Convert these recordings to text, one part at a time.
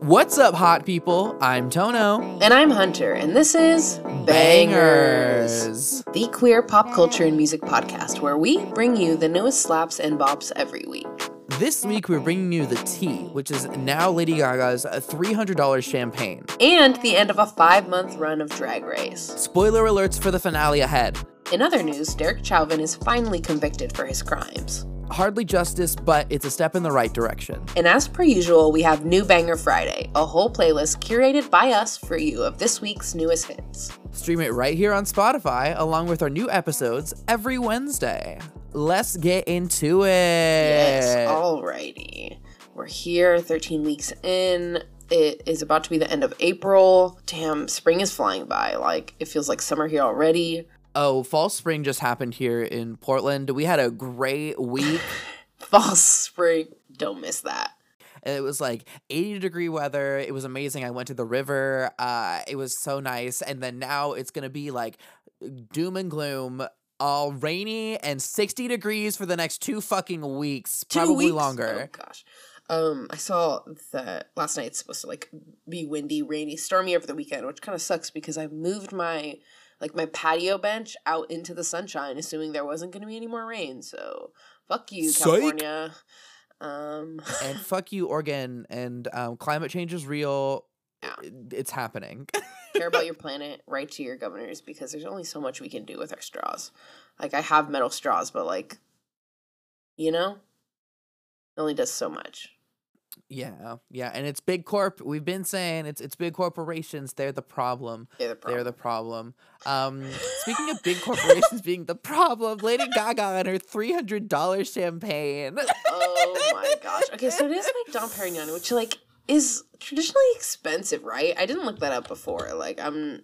What's up, hot people? I'm Toño. And I'm Hunter, and this is Bangerz. the queer pop culture and music podcast where we bring you the newest slaps and bops every week. This week, we're bringing you the tea, which is now Lady Gaga's $300 champagne. And the end of a five month run of Drag Race. Spoiler alerts for the finale ahead. In other news, Derek Chauvin is finally convicted for his crimes. Hardly justice, but it's a step in the right direction. And as per usual, we have New Banger Friday, a whole playlist curated by us for you of this week's newest hits. Stream it right here on Spotify, along with our new episodes every Wednesday. Let's get into it. Yes, alrighty. We're here, 13 weeks in. It is about to be the end of April. Damn, spring is flying by. Like, it feels like summer here already. Oh, fall spring just happened here in Portland. We had a great week. Fall, spring, don't miss that. It was like 80 degree weather. It was amazing. I went to the river. Uh, it was so nice. And then now it's going to be like doom and gloom, all rainy and 60 degrees for the next two fucking weeks, Two probably weeks? longer. Oh, gosh. Um, I saw that last night it's supposed to like be windy, rainy, stormy over the weekend, which kind of sucks because I moved my like my patio bench out into the sunshine, assuming there wasn't going to be any more rain. So fuck you, Psych. California. Um, and fuck you, Oregon. And um, climate change is real. Yeah. It's happening. care about your planet, write to your governors because there's only so much we can do with our straws. Like I have metal straws, but like, you know, it only does so much. Yeah, yeah. And it's big corp. We've been saying it's it's big corporations. They're the problem. They're the problem. They're the problem. Um, speaking of big corporations being the problem, Lady Gaga and her three hundred dollars champagne. oh my gosh. Okay, so it is like Dom Perignon, which like is traditionally expensive, right? I didn't look that up before. Like, I'm.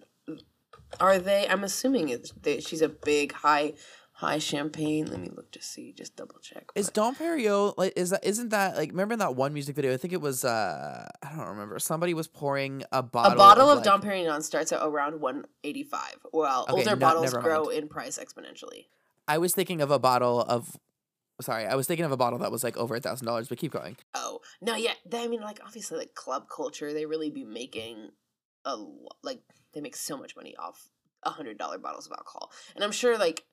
Are they? I'm assuming it's they, she's a big high high champagne. Let me look to see. Just double check. Is but- Dom Perignon like is that isn't that like remember in that one music video? I think it was uh I don't remember. Somebody was pouring a bottle. a bottle of like- Dom Perignon starts at around 185, while Okay, older no- bottles grow in price exponentially. I was thinking of a bottle of. Sorry, I was thinking of a bottle that was like over a thousand dollars. But keep going. Oh no, yeah. I mean, like obviously, like club culture, they really be making a lo- like they make so much money off a hundred dollar bottles of alcohol, and I'm sure like,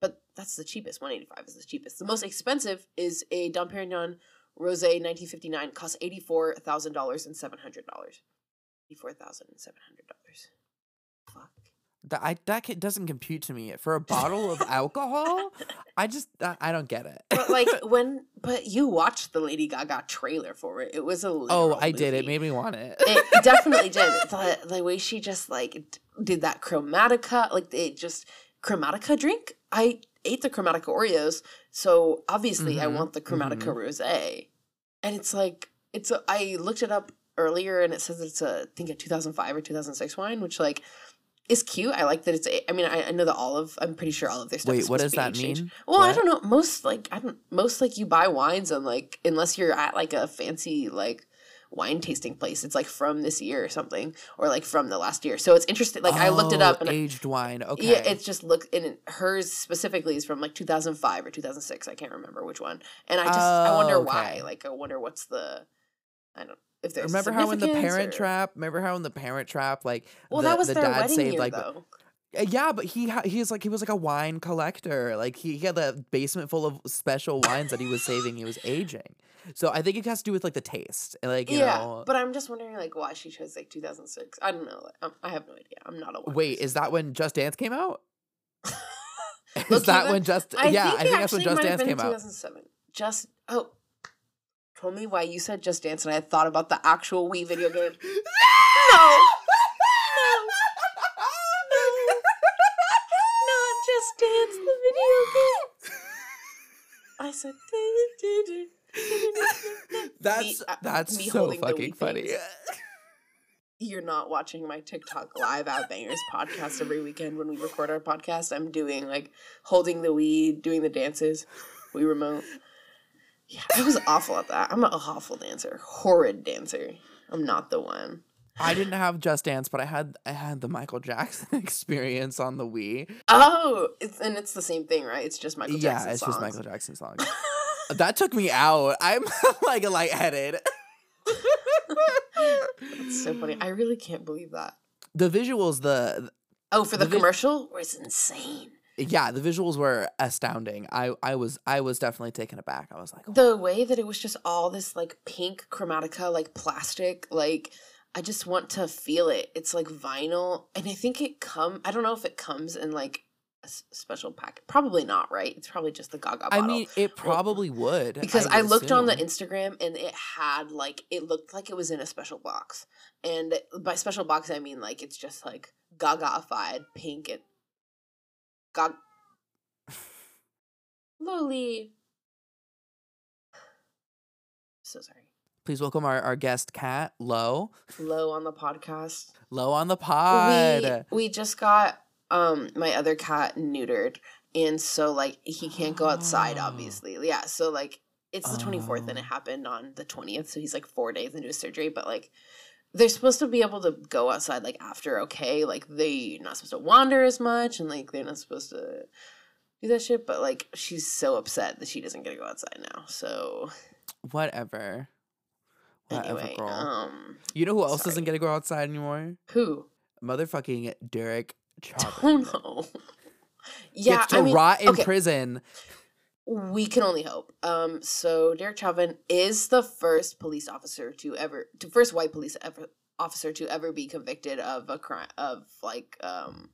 but that's the cheapest. One eighty five is the cheapest. The most expensive is a Dom Perignon Rosé nineteen fifty nine, costs eighty four thousand dollars and seven hundred dollars. Eighty four thousand and seven hundred dollars. Fuck. That I that doesn't compute to me for a bottle of alcohol. I just I, I don't get it. But like when, but you watched the Lady Gaga trailer for it. It was a oh, I did. It made me want it. it definitely did. The, the way she just like did that chromatica, like it just chromatica drink. I ate the chromatica Oreos, so obviously I Mhm, want the chromatica rosé. And it's like it's a, I looked it up earlier and it says it's a I think a 2005 or 2006 wine, which like is cute. I like that it's. a- I mean, I, I know the olive. I'm pretty sure all of their stuff. Wait, is what does to be that mean? Well, I don't know. Most like I don't. Most like you buy wines and like unless you're at like a fancy like wine tasting place, it's like from this year or something, or like from the last year. So it's interesting. Like I looked it Oh, up and I- aged wine. Okay. yeah, it's just look and hers specifically is from like 2005 or 2006. I can't remember which one. And I just I Oh, wonder why. Like I wonder what's the I don't if there's remember how in the Parent or- Trap? Remember how in the Parent Trap, like Well, the, that was the their dad wedding saved year like though. Uh, Yeah, but he ha- he's like he was like a wine collector. Like he, he had a basement full of special wines that he was saving. He was aging. So I think it has to do with like the taste. and, Like you yeah, know. but I'm just wondering like why she chose like 2006. I don't know. Like, um, I have no idea. I'm not a wine Wait, is that when Just Dance came out? is Look, that even- when Just I yeah? think I think that's when Just Dance came out. 2007. Just oh, told me why you said Just Dance, and I thought about the actual Wii video game. no, I said. That's Me- uh, that's me so fucking funny. You're not watching my TikTok live at Bangerz podcast every weekend when we record our podcast. I'm doing like holding the weed, doing the dances. We remote. Yeah, I was awful at that. I'm an awful dancer, horrid dancer. I'm not the one. I didn't have Just Dance, but I had I had the Michael Jackson experience on the Wii. Oh, it's and it's the same thing, right? It's just Michael yeah, Jackson it's songs. just Michael Jackson songs. that took me out. I'm like lightheaded. That's so funny. I really can't believe that. The visuals, the Oh, for the, The commercial was insane. yeah, the visuals were astounding. I I was I was definitely taken aback. I was like, oh, The way that it was just all this like pink chromatica, like plastic, like I just want to feel it. It's like vinyl, and I think it come. I don't know if it comes in like a s- special packet. Probably not, right? It's probably just the Gaga I mean, it probably would because I, would looked on the. Instagram and it had like it looked like it was in a special box, and by special box I mean like it's just like Gaga-fied pink and Gag. Loli. So sorry. Please welcome our, our guest, Kat Low. Low on the podcast. Low on the pod. We we just got um my other cat neutered, and so like he can't go outside. Oh. Obviously, yeah. So like it's the twenty fourth, and it Oh. happened on the twentieth. So he's like four days into his surgery, but like they're supposed to be able to go outside like after okay. Like they're not supposed to wander as much, and like they're not supposed to do that shit. But like she's so upset that she doesn't get to go outside now. So Whatever. Anyway, um, you know who else sorry. doesn't get to go outside anymore? who? Motherfucking Derek Oh Chauvin. no. Yeah, Gets to I mean, rot in okay. prison. We can only hope. Um, so Derek Chauvin is the first police officer to ever, to first white police ever officer to ever be convicted of a crime of like um.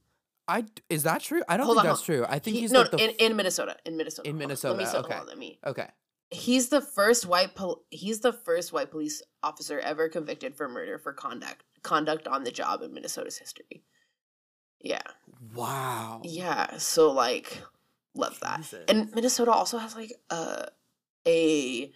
I is that true? I don't think on, that's true. I think he- he's no, like the in, in Minnesota, in Minnesota, In Minnesota, Let me okay. hold on, let me. okay. He's the first white pol- he's the first white police officer ever convicted for murder for conduct conduct on the job in Minnesota's history. Yeah, Wow. yeah. So like, love that. Jesus. And Minnesota also has like a a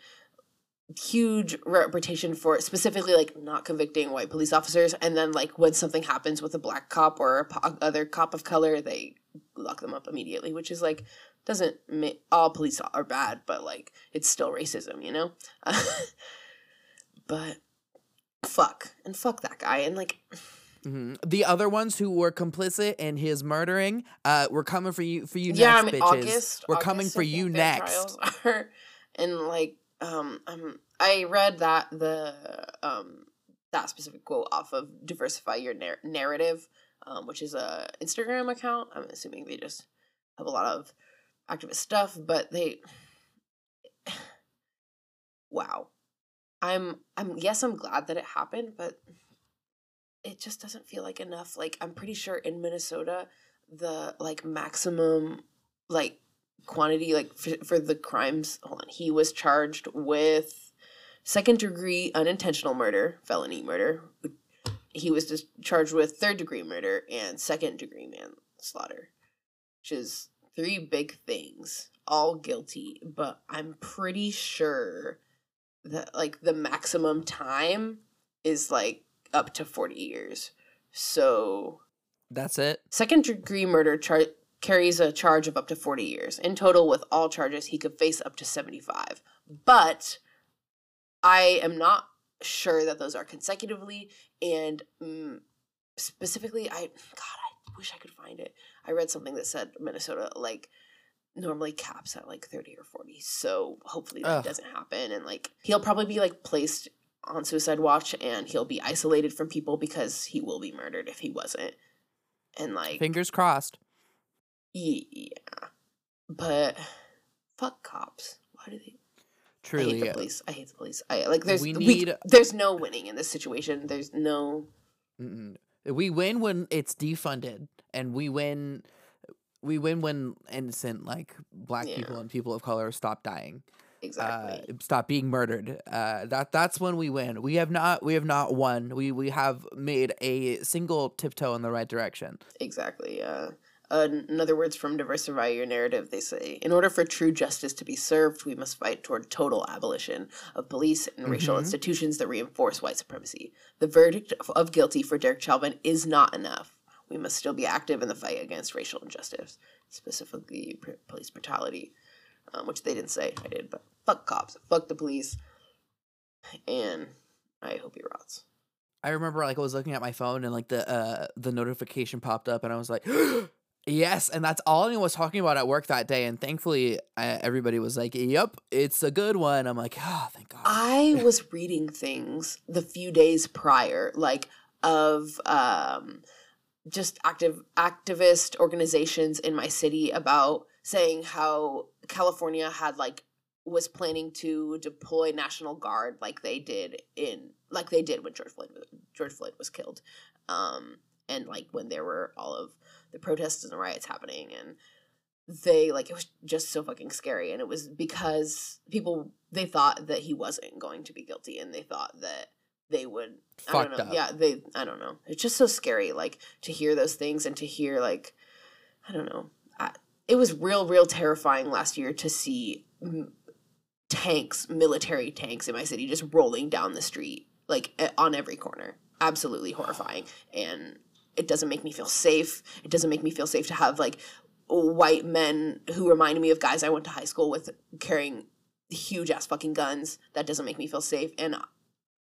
huge reputation for specifically like not convicting white police officers and then like when something happens with a black cop or a po- other cop of color they lock them up immediately which is like doesn't ma- all police are bad but like it's still racism you know but fuck and fuck that guy and like Mhm. The other ones who were complicit in his murdering, uh, we're coming for you for you yeah, next, I mean bitches. August. we're August, coming for you next. Are, and like, um, um, I read that the um that specific quote off of Diversify Your Nar- Narrative, um, which is a Instagram account. I'm assuming they just have a lot of activist stuff, but they, wow, I'm I'm yes, I'm glad that it happened, but it just doesn't feel like enough. Like I'm pretty sure in Minnesota, the like maximum like quantity like for, for the crimes. Hold on, he was charged with second degree unintentional murder, felony murder. He was just charged with third degree murder and second degree manslaughter, which is three big things, all guilty. But I'm pretty sure that like the maximum time is like up to 40 years. So, That's it. second degree murder char- carries a charge of up to 40 years. In total, with all charges, he could face up to 75. But I am not sure that those are consecutively. And mm, specifically, I, God, I wish I could find it. I read something that said Minnesota, like, normally caps at like 30 or 40. So hopefully that Ugh. doesn't happen. And like, he'll probably be like placed on suicide watch and he'll be isolated from people because he will be murdered if he wasn't. And like, Fingers crossed. yeah. But fuck cops. Why do they? Truly. I hate the uh, police. I hate the police. I like. There's We we need- there's no winning in this situation. There's no. Mm-mm. We win when it's defunded, and we win. We win when innocent, like black people and people of color, stop dying, Exactly. uh, stop being murdered. Uh, that that's when we win. We have not. We have not won. We we have made a single tiptoe in the right direction. Exactly. Uh, uh, in other words, from Diversify Your Narrative, they say In order for true justice to be served, we must fight toward total abolition of police and racial Mhm. institutions that reinforce white supremacy. The verdict of- of guilty for Derek Chauvin is not enough. We must still be active in the fight against racial injustice, specifically pr- police brutality, um, which they didn't say. I did, but fuck cops, fuck the police, and I hope he rots. I remember like I was looking at my phone and like the uh the notification popped up and I was like yes and that's all anyone was talking about at work that day and thankfully uh, everybody was like yep it's a good one. I'm like oh thank God. I was reading things the few days prior, like of um, just active activist organizations in my city about saying how California had like was planning to deploy National Guard like they did in like they did when George Floyd George Floyd was killed, um, and like when there were all of the protests and the riots happening and they like it was just so fucking scary and it was because people they thought that he wasn't going to be guilty and they thought that they would I don't Fucked know. up. Yeah, they I don't know. It's just so scary like to hear those things and to hear like I don't know. I, it was real real terrifying last year to see m- tanks, military tanks in my city just rolling down the street like on every corner. Absolutely horrifying and it doesn't make me feel safe. It doesn't make me feel safe to have like white men who remind me of guys I went to high school with carrying huge ass fucking guns. That doesn't make me feel safe. And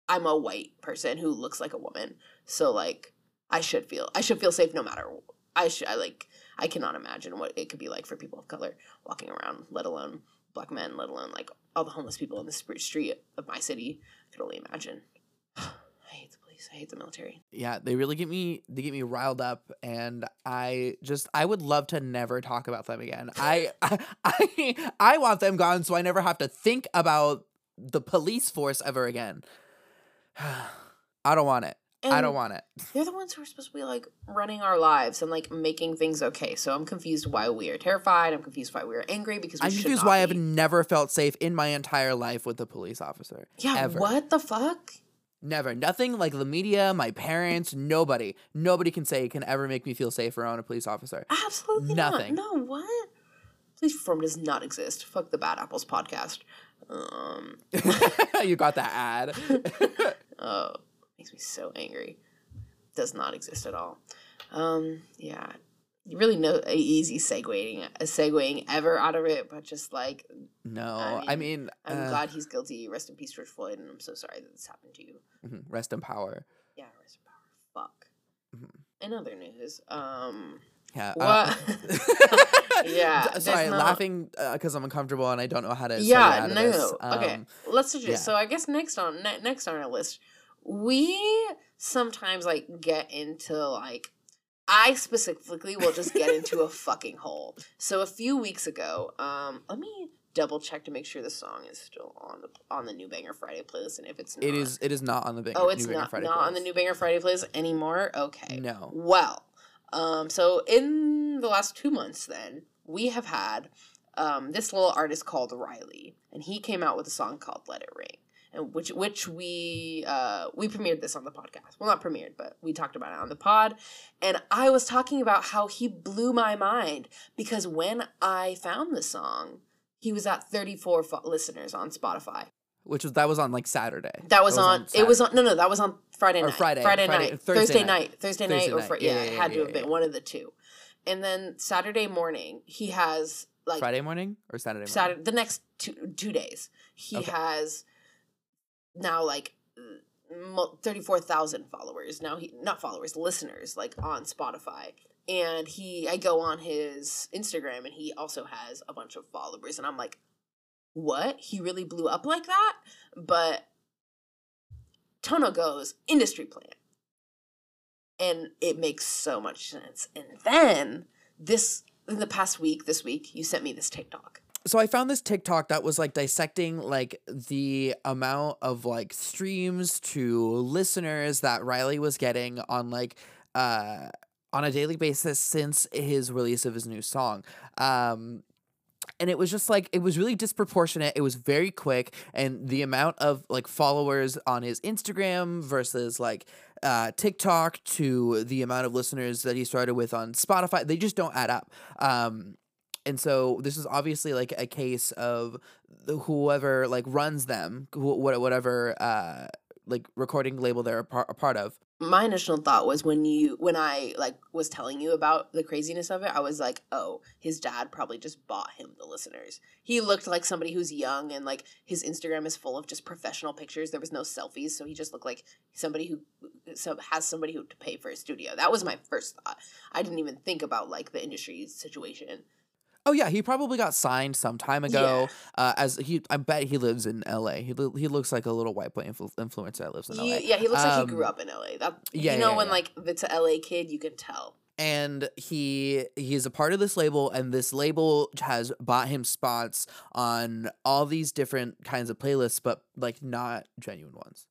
I'm a white person who looks like a woman. So like I should feel I should feel safe no matter I should I like I cannot imagine what it could be like for people of color walking around, let alone black men, let alone like all the homeless people in the street of my city. I could only imagine. I hate the police. I hate the military. Yeah, they really get me they get me riled up and I just I would love to never talk about them again. I I I, I want them gone so I never have to think about the police force ever again. I don't want it. I don't want it. They're the ones who are supposed to be like running our lives and like making things okay. So I'm confused why we are terrified. I'm confused why we are angry because we I'm confused why I've never felt safe in my entire life with a police officer. Yeah, ever. what the fuck? Never. Nothing like the media, my parents, nobody. Nobody can say can ever make me feel safe around a police officer. Absolutely Nothing. not. No, what? Police reform does not exist. Fuck the Bad Apples podcast. Um, you got that ad. oh, makes me so angry. Does not exist at all. Um, yeah, really no easy segueing a segueing ever out of it, but just like no, I I mean, I'm uh, glad he's guilty. Rest in peace, George Floyd, and I'm so sorry that this happened to you. mhm, rest in power. Yeah, rest in power. Fuck. Mm-hmm. In other news, um, Yeah. what? uh, Yeah, Sorry, laughing because I'm uncomfortable and I don't know how to. yeah, no, okay. Um, Let's just yeah. so I guess next on ne- next on our list, we sometimes like get into like I specifically will just get into a fucking hole. So a few weeks ago, um, let me double check to make sure the song is still on the on the New Banger Friday playlist, and if it's not, It is. It is not on the big. Oh, it's New Banger not not on the. New Banger Friday playlist anymore. Okay. No. Well, um, so in the last two months, then we have had um, this little artist called Riley, and he came out with a song called "Let It Ring," and which which we uh, we premiered this on the podcast. Well, not premiered, but we talked about it on the pod, and I was talking about how he blew my mind because when I found the song, he was at 34 fo- listeners on Spotify. Which was that was on like Saturday. That was, on, It was on. No, no, that was on Friday Or night. Friday, Friday, Friday- night. Thursday Thursday night. night. Thursday, Thursday night. Or night. Fri- Yeah, yeah, yeah, it had yeah, to have been one of the two. And then Saturday morning, he has like Friday morning or Saturday morning. Saturday the next two two days. He Okay. has now like thirty four thousand followers. Now he not followers, listeners like on Spotify. And he, I go on his Instagram, and he also has a bunch of followers, and I'm like, what? He really blew up like that? But Toño goes industry plan. And it makes so much sense. And then this in the past week, this week, you sent me this TikTok. So I found this TikTok that was like dissecting like the amount of like streams to listeners that Riley was getting on like uh on a daily basis since his release of his new song. Um and it was just like it was really disproportionate. It was very quick and the amount of like followers on his Instagram versus like uh TikTok to the amount of listeners that he started with on Spotify, they just don't add up. Um and so this is obviously like a case of whoever like runs them wh- wha- whatever uh like recording label they're a part, a part of My initial thought was when you when I like was telling you about the craziness of it, I was like, "Oh, his dad probably just bought him the listeners." He looked like somebody who's young and like his Instagram is full of just professional pictures. There was no selfies, so he just looked like somebody who so has somebody who to pay for a studio. That was my first thought. I didn't even think about like the industry situation. Oh yeah, he probably got signed some time ago. Uh, as he, I bet he lives in L.A. He he looks like a little white boy influ- influencer that lives in You- L.A. yeah, he looks like he grew Um, up in LA. That yeah, you know yeah, when yeah. like if it's a LA kid, you can tell. and he he's a part of this label and this label has bought him spots on all these different kinds of playlists but like not genuine ones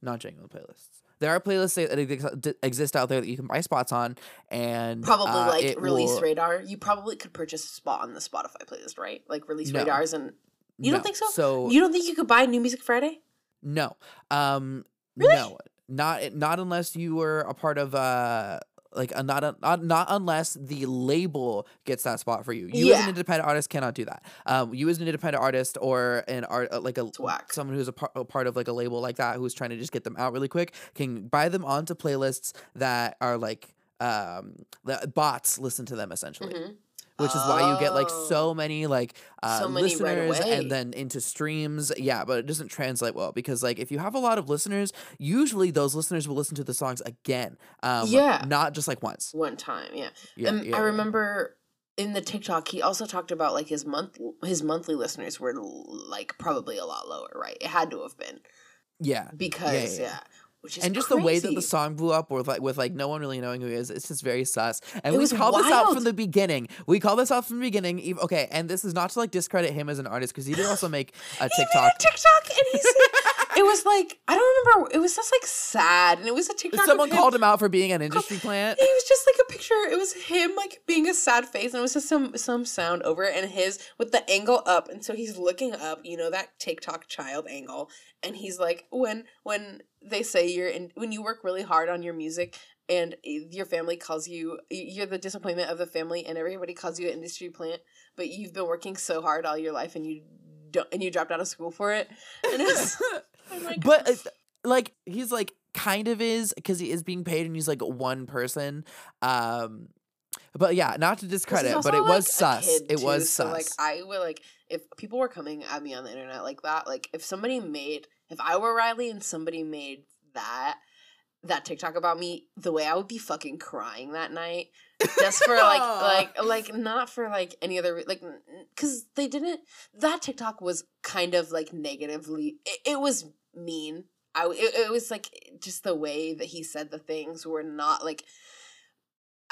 not genuine playlists there are playlists that exist out there that you can buy spots on and Probably uh, like release will- radar. You probably could purchase a spot on the Spotify playlist, right? Like release No. radars and You don't think so? so you don't think you could buy New Music Friday? no um Really? no not not unless you were a part of uh like a, not, a, not not unless the label gets that spot for you. You as an independent artist cannot do that. Um, you as an independent artist or an art uh, like a It's whack. someone who's a, par- a part of like a label like that who's trying to just get them out really quick can buy them onto playlists that are like um the bots listen to them essentially Mhm. Which is why you get like Oh. so many like uh, So many listeners away. and then into streams yeah but it doesn't translate well because like if you have a lot of listeners usually those listeners will listen to the songs again um Yeah. not just like once One time, yeah. yeah, and yeah, I yeah. remember in the TikTok, he also talked about like his month his monthly listeners were like probably a lot lower, right? It had to have been yeah because yeah. yeah, which is and just the way that the song blew up with like with like no one really knowing who he is it's just very sus. And It we called this out from the beginning. We called this out from the beginning. Okay and this is not to like discredit him as an artist because he did also make a He made tiktok. A TikTok and he said it was like I don't remember. It was just like sad, and it was a TikTok. someone him. called him out for being an industry plant It was just like a picture. It was him like being a sad face, and it was just some some sound over it, and his with the angle up, and so he's looking up. You know that TikTok child angle, and he's like, when when they say you're in when you work really hard on your music. And your family calls you, you're the disappointment of the family, and everybody calls you an industry plant. But you've been working so hard all your life, and you don't, and you dropped out of school for it. And it was, I'm but uh, like he's like kind of is because he is being paid and he's like one person um but yeah not to discredit but it like, was sus. kid, it was so, sus. Like I would like if people were coming at me on the internet like that, like if somebody made if I were Riley and somebody made that that TikTok about me, the way I would be fucking crying that night, just for like like like not for like any other re- like because they didn't that TikTok was kind of like negatively it, it was mean. I it, it was like just the way that he said the things were not like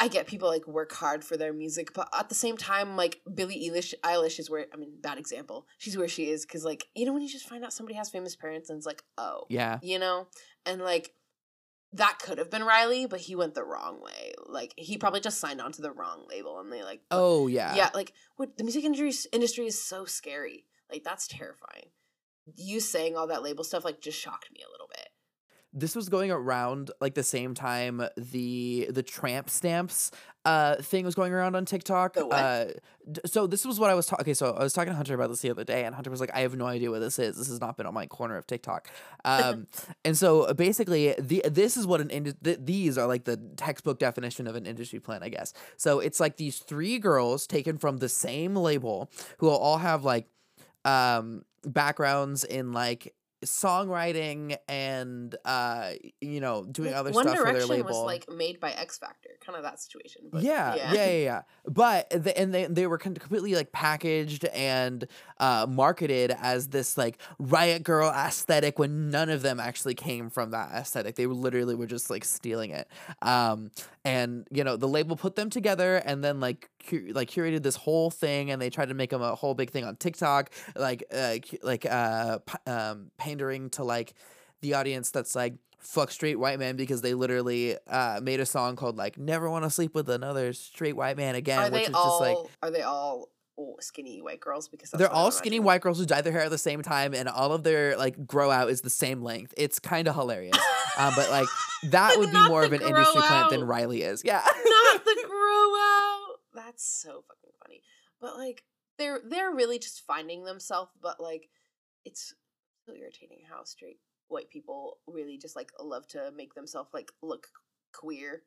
I get people like work hard for their music, but at the same time, like Billie Eilish, Eilish is where I mean, bad example. She's where she is because, like, you know, when you just find out somebody has famous parents, and it's like, oh, yeah you know, and like that could have been Riley, but he went the wrong way. Like he probably just signed on to the wrong label, and they like, oh yeah yeah, like what the music industry industry is so scary. Like that's terrifying. You saying all that label stuff like just shocked me a little bit. this was going around like the same time the the tramp stamps uh thing was going around on TikTok. Uh d- so this was what I was talking okay, so I was talking to Hunter about this the other day and Hunter was like I have no idea what this is. This has not been on my corner of TikTok. Um and so uh, basically the this is what an indi- th- these are like the textbook definition of an industry plan, I guess. So it's like these three girls taken from the same label who will all have like um backgrounds in like songwriting and uh you know doing other One stuff for their Direction label. was like made by X Factor, kind of that situation. But yeah, yeah, yeah, yeah. But the, and they they were completely like packaged and uh, marketed as this like riot grrrl aesthetic when none of them actually came from that aesthetic. They were literally were just like stealing it. Um, and you know the label put them together and then like cu- like curated this whole thing and they tried to make them a whole big thing on TikTok, like uh, like uh, p- um, pandering to like the audience that's like fuck straight white men because they literally uh made a song called like never want to sleep with another straight white man again Are which they is all? just like are they all skinny white girls? Because that's they're what I'm all skinny imagining. white girls who dye their hair at the same time and all of their like grow out is the same length it's kind of hilarious um but like that would be more of an industry plant than riley is yeah Not the grow out. That's so fucking funny. But like they're they're really just finding themselves. But like it's so irritating how straight white people really just like love to make themselves like look queer.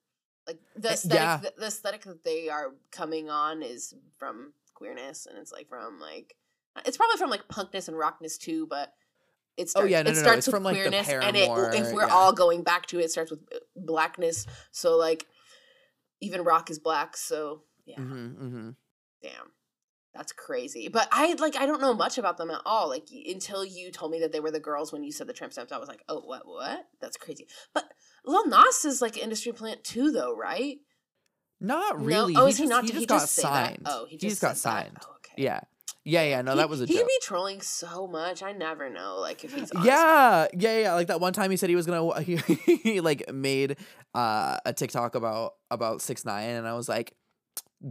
Like the Uh, aesthetic, yeah. the, the aesthetic that they are coming on is from queerness, and it's like from like it's probably from like punkness and rockness too, but. It starts, Oh, yeah, no, it no, no, starts it's with from, like, the queerness, and it, if we're yeah. all going back to it, it starts with uh, blackness. So like, even rock is black. So yeah, hmm hmm damn. That's crazy. But I like I don't know much about them at all. Like until you told me that they were the girls when you said the tramp stamps, I was like, oh what what? That's crazy. But Lil Nas is like an industry plant too, though, right? Not No? really. Oh, he is he not? He Did just he got just that? signed. Oh, he He just got signed. Oh, okay. Yeah. Yeah, yeah. No, He- that was a joke. he joke. could be trolling so much. I never know. Like if he's honest. Yeah, yeah, yeah. Like that one time he said he was gonna he, he like made uh, a TikTok about about six nine, and I was like,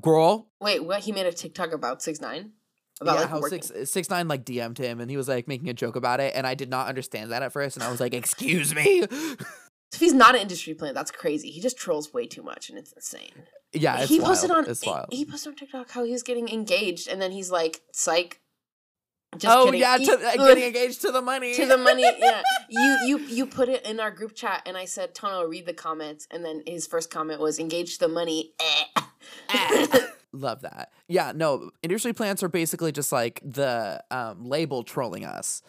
"Girl, Wait, what? He made a TikTok about six nine. About yeah, like how working. six six nine like DM'd him, and he was like making a joke about it, and I did not understand that at first, and I was like, "Excuse me." If he's not an industry plant, that's crazy. He just trolls way too much, and it's insane. yeah, it's he wild. posted on he posted on TikTok how he's getting engaged, and then he's like, "Psych." Just oh kidding. yeah, to, getting engaged to the money. to the money. Yeah, you you you put it in our group chat, and I said, "Toño, read the comments." And then his first comment was, "Engaged to the money." Eh. Love that. Yeah, no, industry plants are basically just like the um, label trolling us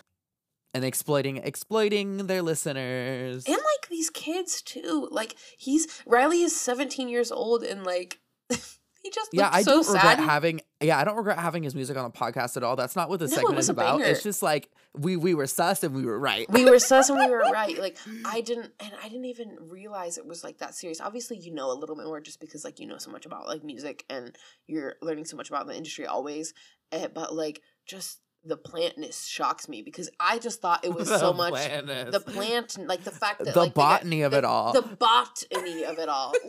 and exploiting exploiting their listeners. and like these kids too. Like he's Riley is seventeen years old, and like he just yeah, I so don't regret sad. having. Yeah, I don't regret having his music on the podcast at all. That's not what the No, segment is about. banger. It's just like we we were sus and we were right. we were sus and we were right. Like I didn't, and I didn't even realize it was like that serious. Obviously, you know a little bit more just because like you know so much about like music and you're learning so much about the industry always. Eh, but like just the plantness shocks me because I just thought it was so much planness. the plant, like the fact that the like, got- botany of the, it all. the botany of it all.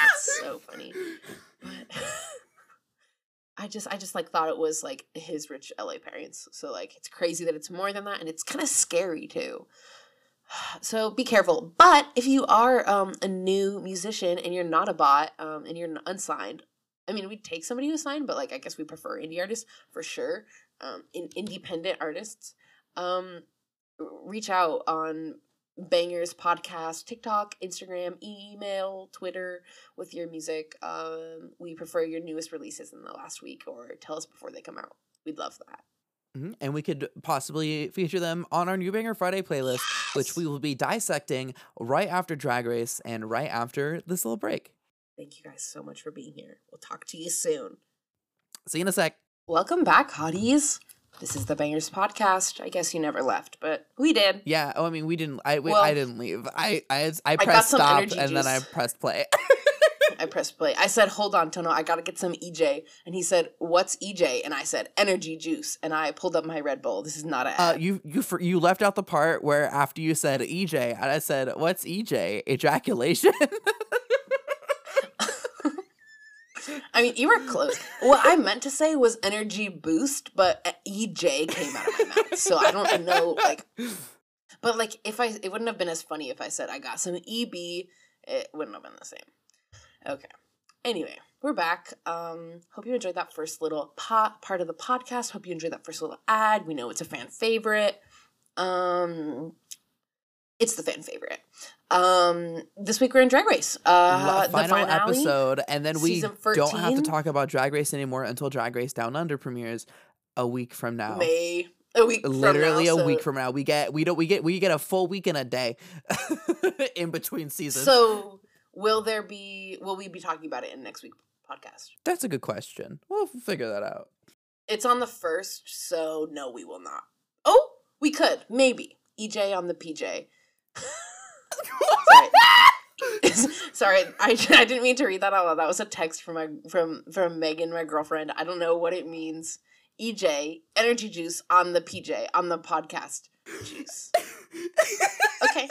That's so funny. But I just I just like thought it was like his rich LA parents. So like it's crazy that it's more than that and it's kind of scary too. So be careful. But if you are um, a new musician and you're not a bot um, and you're unsigned, I mean, we'd take somebody who's signed, but like I guess we prefer indie artists for sure. Um, in independent artists, um, reach out on Bangerz podcast, TikTok, Instagram, email, Twitter with your music. Um, we prefer your newest releases in the last week or tell us before they come out. We'd love that. Mhm, And we could possibly feature them on our New Banger Friday playlist, which we will be dissecting right after Drag Race and right after this little break. Thank you guys so much for being here. We'll talk to you soon. See you in a sec. Welcome back, hotties. This is the Bangerz podcast. I guess you never left, but we did. Yeah. Oh, I mean, we didn't. I we, Well, I didn't leave. I I I pressed some stop and then I pressed play. I pressed play. I said, "Hold on, Toño. I gotta get some EJ." And he said, "What's EJ?" And I said, "Energy juice." And I pulled up my Red Bull. This is not a Uh, you you you left out the part where after you said EJ, and I said, "What's EJ? Ejaculation." I mean, you were close. what I meant to say was energy boost, but uh, EJ came out of my mouth. So I don't know, like, but like if I, it wouldn't have been as funny if I said I got some EB. It wouldn't have been the same. Okay. Anyway, we're back. Um, hope you enjoyed that first little part of the podcast. Hope you enjoyed that first little ad. We know it's a fan favorite. Um, it's the fan favorite. Um, this week we're in Drag Race. Uh, the final finale. episode, and then we don't have to talk about Drag Race anymore until Drag Race Down Under premieres a week from now. May a week from Literally now, a so- week from now. We get we don't we get we get a full week and a day in between seasons. So will there be? Will we be talking about it in next week podcast? That's a good question. We'll figure that out. It's on the first, so no, we will not. Oh, we could maybe EJ on the PJ. Sorry. Sorry, I, I didn't mean to read that out loud. That was a text from my from from Megan, my girlfriend. I don't know what it means. EJ, energy juice on the PJ on the podcast juice. Okay.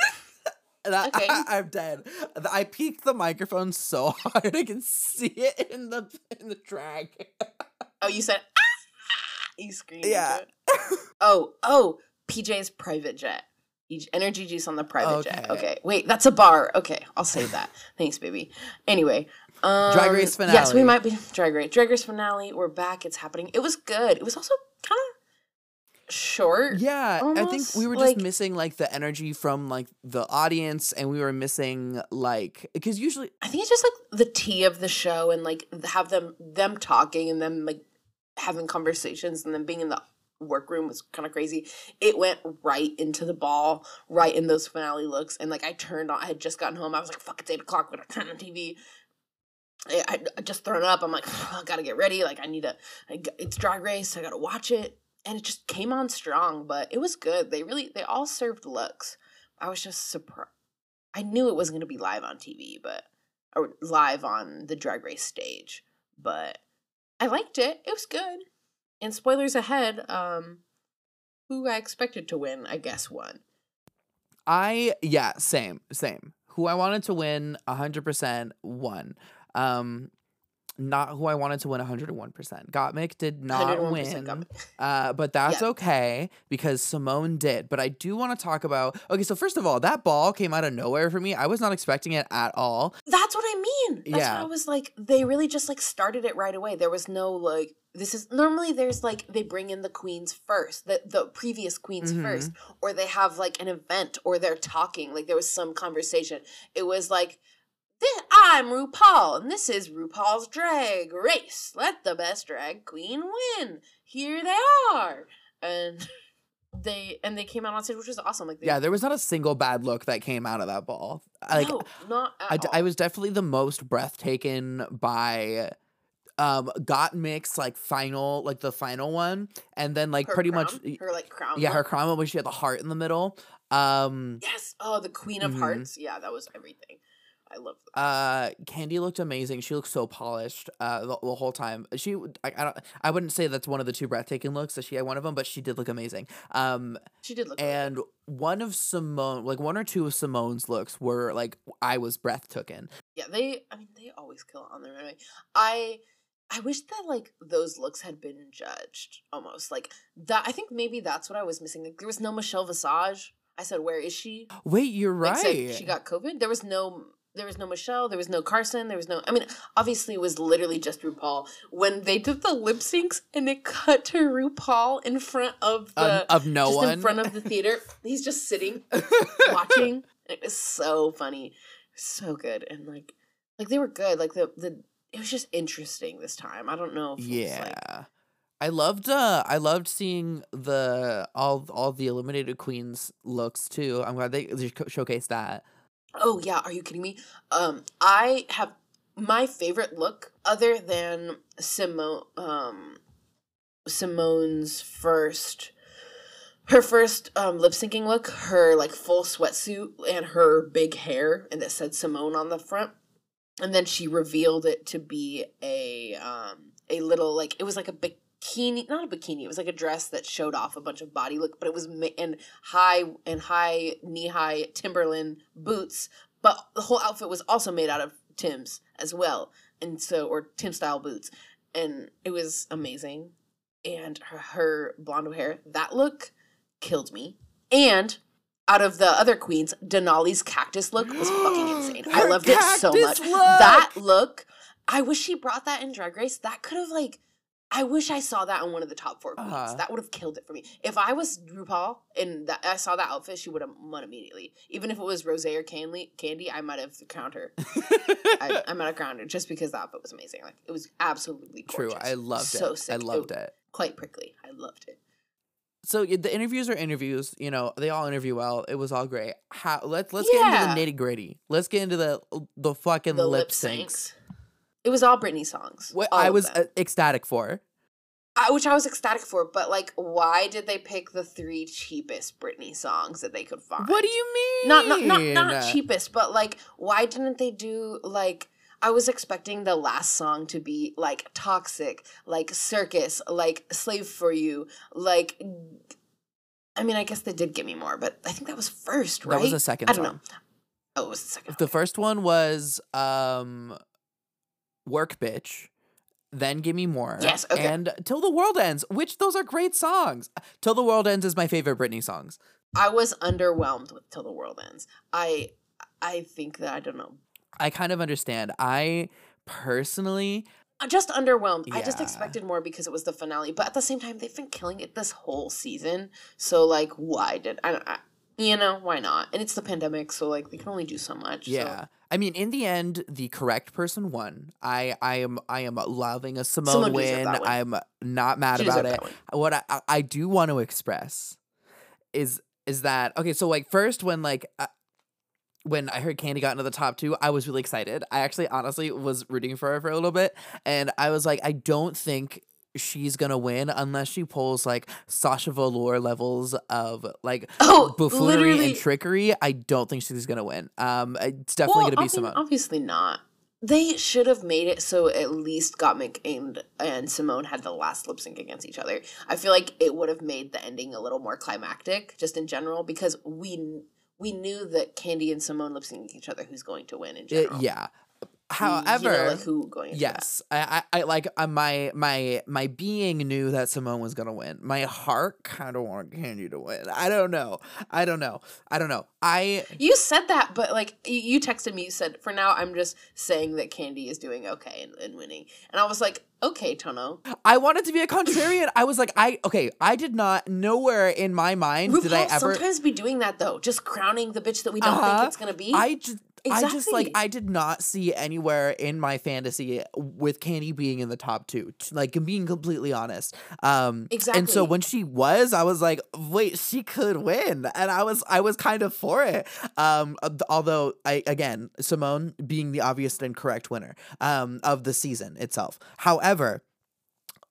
That, Okay. I, am dead. I peeked the microphone so hard I can see it in the in the track. Oh, you said ah! you screamed. Yeah. Oh, oh, PJ's private jet. Energy juice on the private jet. Okay. Okay. Wait, that's a bar. Okay, I'll save that. Thanks, baby. Anyway, um, Drag Race finale. Yes, we might be Drag Race. Drag Race finale. We're back. It's happening. It was good. It was also kind of short. Yeah, I think we were just like- missing like the energy from like the audience, and we were missing like because usually I think it's just like the tea of the show and like have them them talking and them like having conversations and then being in the workroom was kind of crazy. It went right into the ball, right in those finale looks, and like I turned on. I had just gotten home. I was like, "Fuck, it's eight o'clock." When I turned on TV, I, I, just thrown up. I'm like, I gotta get ready. Like I need to. I it's drag race. I gotta watch it, and it just came on strong. But it was good. They really they all served looks. I was just surprised. I knew it wasn't gonna be live on TV, but or live on the drag race stage, but I liked it. It was good. And spoilers ahead. Um, who I expected to win, I guess won. I yeah, same, same. Who I wanted to win 100% won. Um not who I wanted to win 101%. Gottmik did not win. Uh, but that's Yeah. okay because Symone did. But I do want to talk about okay, so first of all, that ball came out of nowhere for me. I was not expecting it at all. That's what I mean. That's Yeah. what I was like. They really just like started it right away. There was no like. This is normally there's like they bring in the queens first, the the previous queens Mhm. first, or they have like an event, or they're talking. Like there was some conversation. It was like, "Thi- I'm RuPaul, and this is RuPaul's Drag Race. Let the best drag queen win. Here they are, and they and they came out on stage, which was awesome. Like they, Yeah, there was not a single bad look that came out of that ball. Like no, not at I. I was definitely the most breathtaken by um Gottmik's like final like the final one and then like Her pretty crown, much her like crown. yeah her crown one where she had the heart in the middle um Yes. Oh, the Queen of Mhm. Hearts. Yeah, that was everything. I love that. uh Kandy looked amazing she looked so polished uh the, the whole time she I, I don't i wouldn't say that's one of the two breathtaking looks that she had one of them but she did look amazing um She did look. and one of Symone like one or two of Symone's looks were like i was breath taken. yeah, they. I mean, they always kill on their runway. I. I wish that like those looks had been judged almost like that. I think maybe that's what I was missing. Like, there was no Michelle Visage. I said, "Where is she?" wait you're right she got COVID. There was no. There was no Michelle. There was no Carson. There was no. I mean, obviously, it was literally just RuPaul. When they did the lip syncs and it cut to RuPaul in front of the of, of no one in front of the theater, he's just sitting watching. It was so funny, so good, and like, like they were good. Like the the it was just interesting this time. I don't know. If Yeah. like, I loved uh I loved seeing the all all the eliminated queens looks too. I'm glad they, they showcased that. oh yeah, are you kidding me? Um, I have my favorite look, other than Symone, um, Symone's first. Her first um, lip syncing look, her like full sweatsuit and her big hair, and that said Symone on the front. And then she revealed it to be a um a little like it was like a bikini not a bikini it was like a dress that showed off a bunch of body look but it was ma- and high and high knee high timberland boots but the whole outfit was also made out of tim's as well and so or tim style boots and it was amazing. And her, her blonde hair that look killed me. And out of the other queens, Denali's cactus look was fucking insane. I loved it so much. look! That look, I wish she brought that in Drag Race. That could have like, I wish I saw that on one of the top four queens. Uh-huh. That would have killed it for me. If I was RuPaul and that I saw that outfit, she would have won immediately. Even if it was Rose or Kandy, Kandy, I might have crowned her. I, I might have crowned her just because the outfit was amazing. Like it was absolutely True. I loved so it. Sick. I loved it. Quite prickly. I loved it. So the interviews are interviews. You know, they all interview well. It was all great. How let's let's get into the nitty gritty. Let's get into the the fucking The lip syncs. It was all Britney songs. What I was uh, ecstatic for. I, which I was ecstatic for, but like, why did they pick the three cheapest Britney songs that they could find? What do you mean? Not not not not cheapest, but like, why didn't they do like? I was expecting the last song to be like toxic, like circus, like slave for you, like. I mean, I guess they did give me more, but I think that was first, right? That was the second I don't song. know. Oh, it was the second. The first one was um Work Bitch, then Give Me More. Yes, okay. And Till the World Ends, which those are great songs. Till the World Ends is my favorite Britney songs. I was underwhelmed with "Till the World Ends." I, I think that I don't know. I kind of understand. I personally Uh, just underwhelmed. I just expected more because it was the finale, but at the same time, they've been killing it this whole season. So like, why did I? I you know, why not? And it's the pandemic, so like they can only do so much. so- yeah. I mean, in the end, the correct person won. I, I am, I am loving a Symone, Symone win. I'm not mad She about it. What I, I- I do want to express is, is that okay? So like, first when like, uh, when I heard Kandy got into the top two, I was really excited. I actually honestly was rooting for her for a little bit. And I was like, I don't think she's gonna win unless she pulls like Sasha Velour levels of like Oh, buffoonery literally. and trickery. I don't think she's gonna win. Um, it's definitely well, gonna be I mean, Symone. obviously not. They should have made it so at least Gottmik and and Symone had the last lip sync against each other. I feel like it would have made the ending a little more climactic, just in general, because we we knew that Kandy and Symone lip syncing each other. Who's going to win in general? yeah. You- you know, However, like who going? Yes, I, I, I like uh, my my my being knew that Symone was gonna win. My heart kind of wanted Kandy to win. I don't know. I don't know. I don't know. I You said that, but like you- you texted me, you said, for now, I'm just saying that Kandy is doing okay and, and winning. And I was like, okay, Toño. I wanted to be a contrarian. I was like, I okay. I did not nowhere in my mind RuPaul did I ever. sometimes be doing that though, just crowning the bitch that we don't Uh-huh. think it's gonna be. I just. I just like I did not see anywhere in my fantasy with Kandy being in the top two. Like being completely honest. Um exactly. And so when she was, I was like, wait, she could win, and I was I was kind of for it. Um, uh, although I again Symone being the obvious and correct winner um of the season itself. However,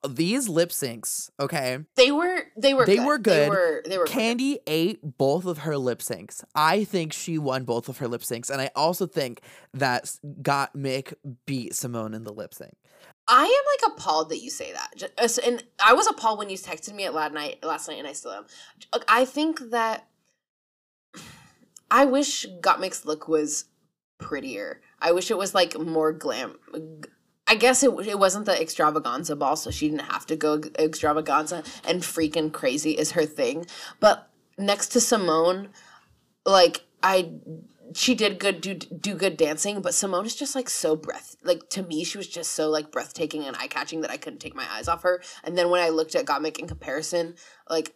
these lip syncs, okay, they were they were They good. were They good. were they were good. Kandy ate both of her lip syncs. I think she won both of her lip syncs, and I also think that Gottmik beat Symone in the lip sync. I am like appalled that you say that. And I was appalled when you texted me at last night last night and I still am. I think that I wish Gottmik's look was prettier. I wish it was like more glam. I guess it it wasn't the extravaganza ball, so she didn't have to go extravaganza and freaking crazy is her thing. But next to Symone, like I, she did good do do good dancing, but Symone is just like so breath. Like to me, she was just so like breathtaking and eye catching that I couldn't take my eyes off her. And then when I looked at Gottmik in comparison, like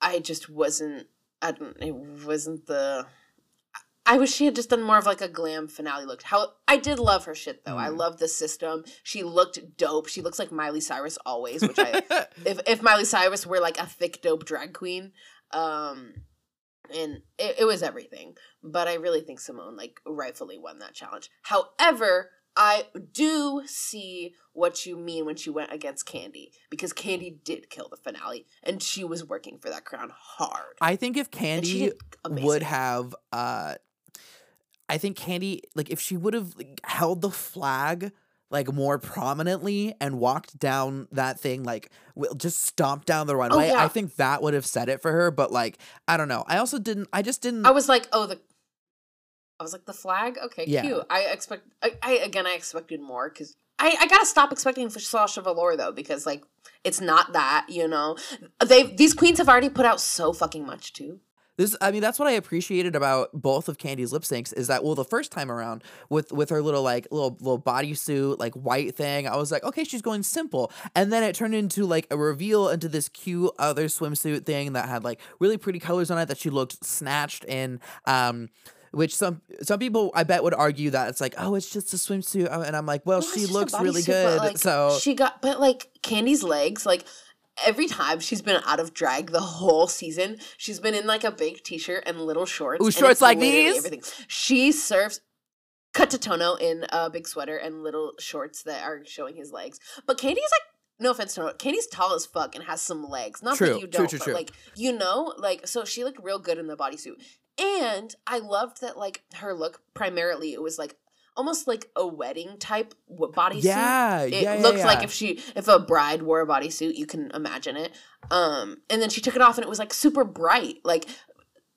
I just wasn't. I don't. It wasn't the. I wish she had just done more of like a glam finale look. How I did love her shit though. I Mm. love the system. She looked dope. She looks like Miley Cyrus always, which I if if Miley Cyrus were like a thick dope drag queen, um, and it, it was everything. But I really think Symone like rightfully won that challenge. However, I do see what you mean when she went against Kandy because Kandy did kill the finale and she was working for that crown hard. I think if Kandy would have uh I think Kandy like if she would have like, held the flag like more prominently and walked down that thing like just stomped down the runway Oh, yeah. I think that would have said it for her but like I don't know I also didn't I just didn't I was like, oh the. I was like the flag. Okay, Yeah. cute. I expect. I, I again, I expected more because I I gotta stop expecting for Sasha Velour though because like it's not that you know they these queens have already put out so fucking much too. This, I mean, that's what I appreciated about both of Kandy's lip syncs is that well, the first time around with with her little like little little bodysuit like white thing, I was like, okay, she's going simple, and then it turned into like a reveal into this cute other swimsuit thing that had like really pretty colors on it that she looked snatched in. Um, which some some people I bet would argue that it's like, oh, it's just a swimsuit, and I'm like, well, it's she looks really but, good, like, so she got but like Kandy's legs like. Every time she's been out of drag the whole season, she's been in like a big t-shirt and little shorts. Ooh, shorts like these? Everything. She serves cut to Toño in a big sweater and little shorts that are showing his legs. But Kandy's like, no offense to Toño, Kandy's tall as fuck and has some legs. Not True, that you don't, true, but true. like you know, like so she looked real good in the bodysuit. And I loved that like her look primarily it was like almost like a wedding type bodysuit. yeah, It yeah, yeah, looks like if she if a bride wore a bodysuit, you can imagine it. Um and then she took it off and it was like super bright. Like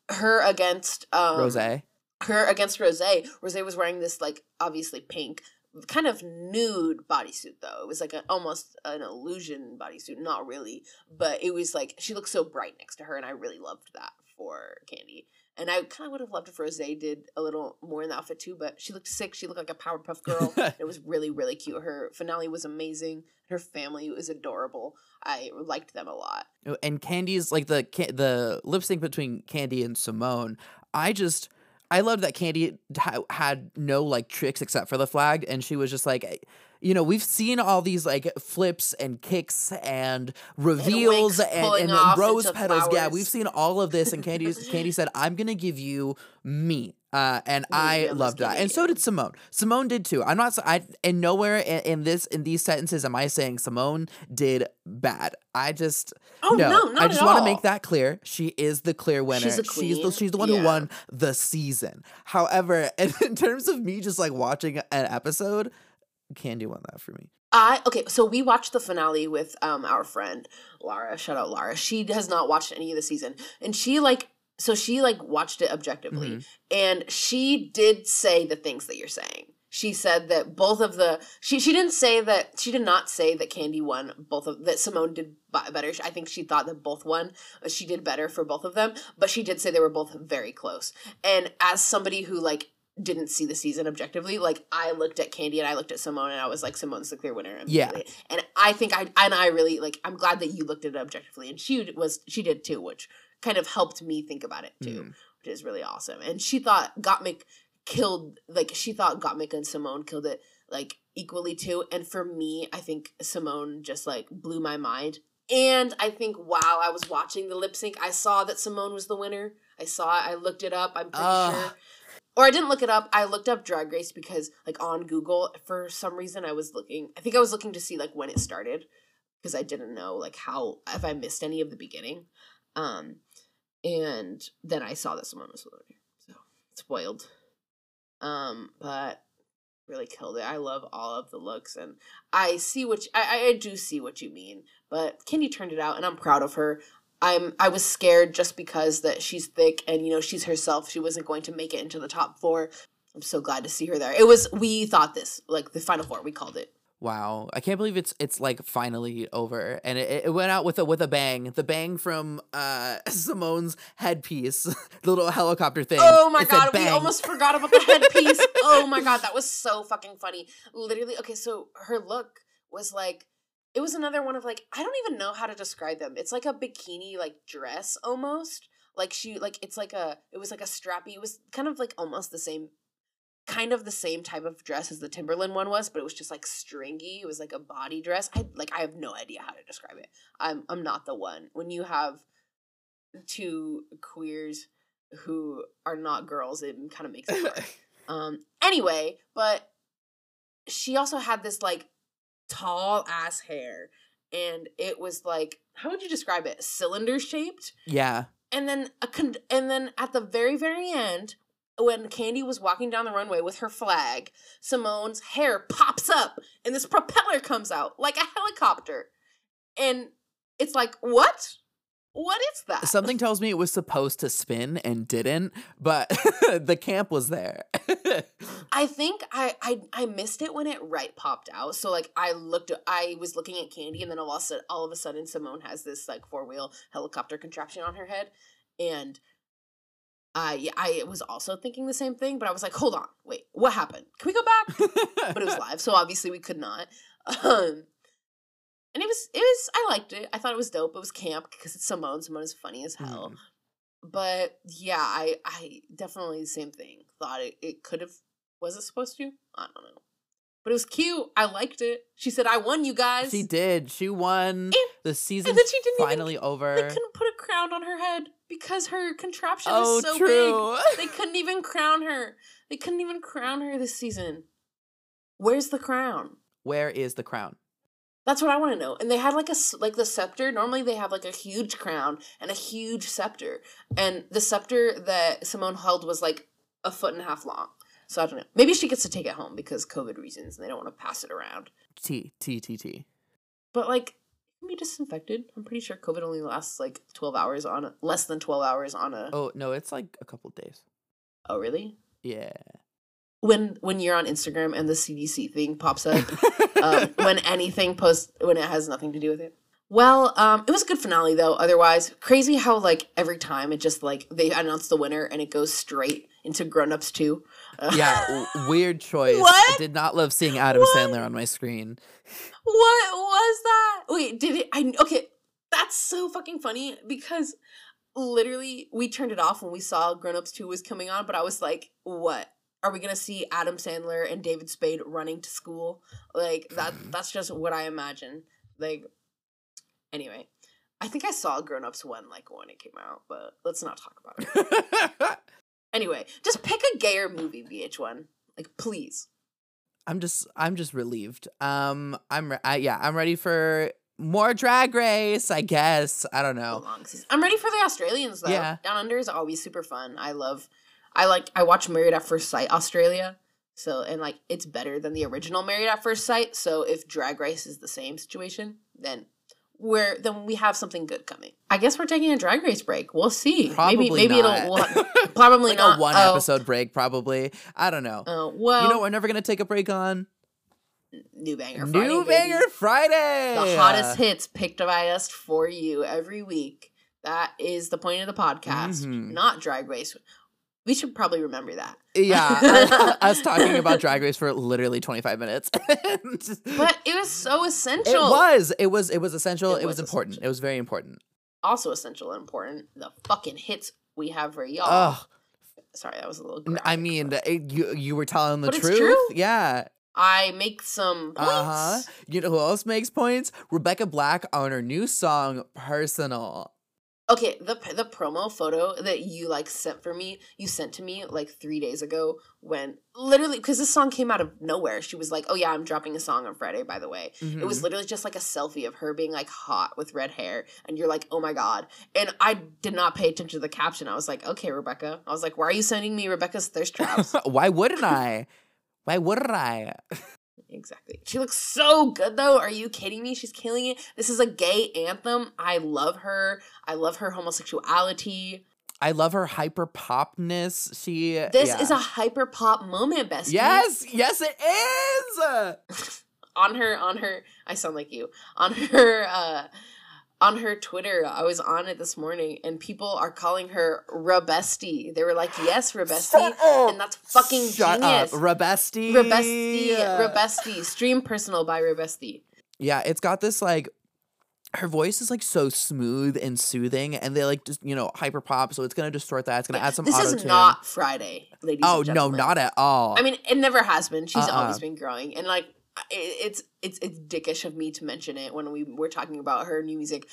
her against um Rose. her against Rose. Rose was wearing this like obviously pink, kind of nude bodysuit though. It was like a, almost an illusion bodysuit, not really, but it was like she looked so bright next to her, and I really loved that for Kandy. And I kind of would have loved if Rose did a little more in the outfit too, but she looked sick. She looked like a Powerpuff Girl. it was really, really cute. Her finale was amazing. Her family was adorable. I liked them a lot. Oh, and Kandy's like the the lip sync between Kandy and Symone. I just I loved that Kandy had no like tricks except for the flag, and she was just like, you know, we've seen all these like flips and kicks and reveals winks and, pulling and, rose petals. Yeah, we've seen all of this, and Kandy Kandy said, "I'm gonna give you me." Uh, and I loved that, and so did Symone. Symone did too. I'm not. I and nowhere in, in this in these sentences am I saying Symone did bad. I just Oh no. no, I just want to make that clear. She is the clear winner. She's She's the she's the one who won the season. However, in, in terms of me just like watching an episode, Kandy won that for me. I okay, so we watched the finale with um our friend Lara. Shout out Lara. She has not watched any of the season, and she like so she like watched it objectively, Mhm. and she did say the things that you're saying. She said that both of the she she didn't say that she did not say that Kandy won both of that Symone did better. I think she thought that both won. uh, She did better for both of them, but she did say they were both very close. And as somebody who like didn't see the season objectively, like I looked at Kandy and I looked at Symone and I was like, Symone's the clear winner. Yeah. And I think I and I really like I'm glad that you looked at it objectively and she was she did too, which kind of helped me think about it too, Mm. which is really awesome. And she thought Gottmik killed like she thought Gottmik and Symone killed it like equally too. And for me, I think Symone just like blew my mind. And I think while I was watching the lip sync, I saw that Symone was the winner. I saw it. I looked it up. I'm pretty Ugh. sure. Or I didn't look it up. I looked up Drag Race because, like, on Google, for some reason, I was looking. I think I was looking to see like when it started because I didn't know like how if I missed any of the beginning. Um, and then I saw that Symone was winner, so spoiled. Um, but really killed it. I love all of the looks, and I see you, I I do see what you mean. But Kandy turned it out, and I'm proud of her. I'm I was scared just because that she's thick and you know she's herself. She wasn't going to make it into the top four. I'm so glad to see her there. It was we thought this like the final four. We called it. Wow, I can't believe it's it's like finally over, and it, it went out with a with a bang. The bang from uh Symone's headpiece, the little helicopter thing. Oh my It god, we almost forgot about the headpiece. oh my god, that was so fucking funny. Literally, okay, so her look was like it was another one of like I don't even know how to describe them. It's like a bikini like dress almost. Like she like it's like a it was like a strappy. It was kind of like almost the same kind of the same type of dress as the Timberland one was, but it was just like stringy. It was like a body dress. I like I have no idea how to describe it. I'm I'm not the one. When you have two queers who are not girls, it kind of makes it hard. um anyway, but she also had this like tall ass hair and it was like how would you describe it? Cylinder shaped yeah, and then a con- and then at the very very end when Kandy was walking down the runway with her flag, Symone's hair pops up and this propeller comes out like a helicopter. And it's like, "What? What is that?" something tells me it was supposed to spin and didn't, but the camp was there. I think I, I I missed it when it right popped out. So like I looked I was looking at Kandy and then all of a sudden, all of a sudden Symone has this like four-wheel helicopter contraption on her head and I I was also thinking the same thing, but I was like, "Hold on. Wait. What happened? Can we go back?" but it was live, so obviously we could not. Um and it was it was I liked it. I thought it was dope. It was camp because it's Symone. Symone is funny as hell. Mm. But yeah, I I definitely the same thing. Thought it, it could have was it supposed to? I don't know. But it was cute. I liked it. She said, I won you guys. she did. She won. And- the she didn't even- finally over. They couldn't put a crown on her head because her contraption Oh, is so true. big. They couldn't even crown her. They couldn't even crown her this season. Where's the crown? Where is the crown? That's what I want to know. And they had like a like the scepter. Normally they have like a huge crown and a huge scepter. And the scepter that Symone held was like a foot and a half long. So I don't know. Maybe she gets to take it home because COVID reasons and they don't want to pass it around. T T T T. But like can be disinfected. I'm pretty sure COVID only lasts like 12 hours on a less than 12 hours on a Oh no, it's like a couple days. Oh really? Yeah. When when you're on Instagram and the CDC thing pops up, um, when anything posts when it has nothing to do with it. Well, um, it was a good finale though. Otherwise, crazy how like every time it just like they announce the winner and it goes straight into Grown Ups Two. yeah, weird choice. I What? did not love seeing Adam What? Sandler on my screen. what was that? Wait, did it? I okay. That's so fucking funny because literally we turned it off when we saw Grown Ups Two was coming on, but I was like, what? Are we gonna see Adam Sandler and David Spade running to school? Like that? That's just what I imagine. Like, anyway, I think I saw Grown Ups One like when it came out, but let's not talk about it. Anyway, just pick a gayer movie, VH1. Like, please. I'm just I'm just relieved. Um, I'm re- I, yeah, I'm ready for more Drag Race. I guess I don't know. long season. I'm ready for the Australians though. Yeah. Down Under is always super fun. I love. I like. I watch Married at First Sight Australia. So and like it's better than the original Married at First Sight. So if Drag Race is the same situation, then we're then we have something good coming. I guess we're taking a Drag Race break. We'll see. Probably maybe maybe not. it'll we'll, probably like not a one Oh, episode break, probably. I don't know. Oh well, you know, we're never gonna take a break on new banger. Friday, New baby. Banger Friday. the hottest hits picked by us for you every week. That is the point of the podcast, Mhm. not Drag Race. We should probably remember that. Yeah, us talking about Drag Race for literally 25 minutes. But it was so essential. it was, it was, it was essential. It It, was, was important. essential. It was very important. also essential and important. The fucking hits we have for y'all. Sorry, that was a little. N- I graphic, mean, it, you you were telling the truth. true. Yeah. I make some points. Uh huh. You know who else makes points? Rebecca Black on her new song "Personal." Okay, the the promo photo that you like sent for me, you sent to me like three days ago when literally because this song came out of nowhere. She was like, "Oh yeah, I'm dropping a song on Friday." By the way, it was Mhm. literally just like a selfie of her being like hot with red hair, and you're like, "Oh my god!" And I did not pay attention to the caption. I was like, "Okay, Rebecca." I was like, "Why are you sending me Rebecca's thirst traps?" Why wouldn't I? Why wouldn't I? Exactly. She looks so good though. Are you kidding me? She's killing it. This is a gay anthem. I love her. I love her homosexuality. I love her hyper popness. She. This yeah. is a hyper pop moment, bestie. Yes, yes, it is. On her on her I sound like you. On her uh on her Twitter, I was on it this morning and people are calling her Rebestie. They were like, Yes, Rebestie. And that's fucking Shut genius. up, Rebestie. Rebestie, Rebestie. Stream personal by Rebestie. Yeah, it's got this like her voice is like so smooth and soothing, and they like just you know hyper pop, so it's gonna distort that. It's gonna add some. this is auto-tune. not Friday, ladies. Oh and no, not at all. I mean, it never has been. She's Uh-uh. always been growing, and like it, it's it's it's dickish of me to mention it when we were talking about her new music.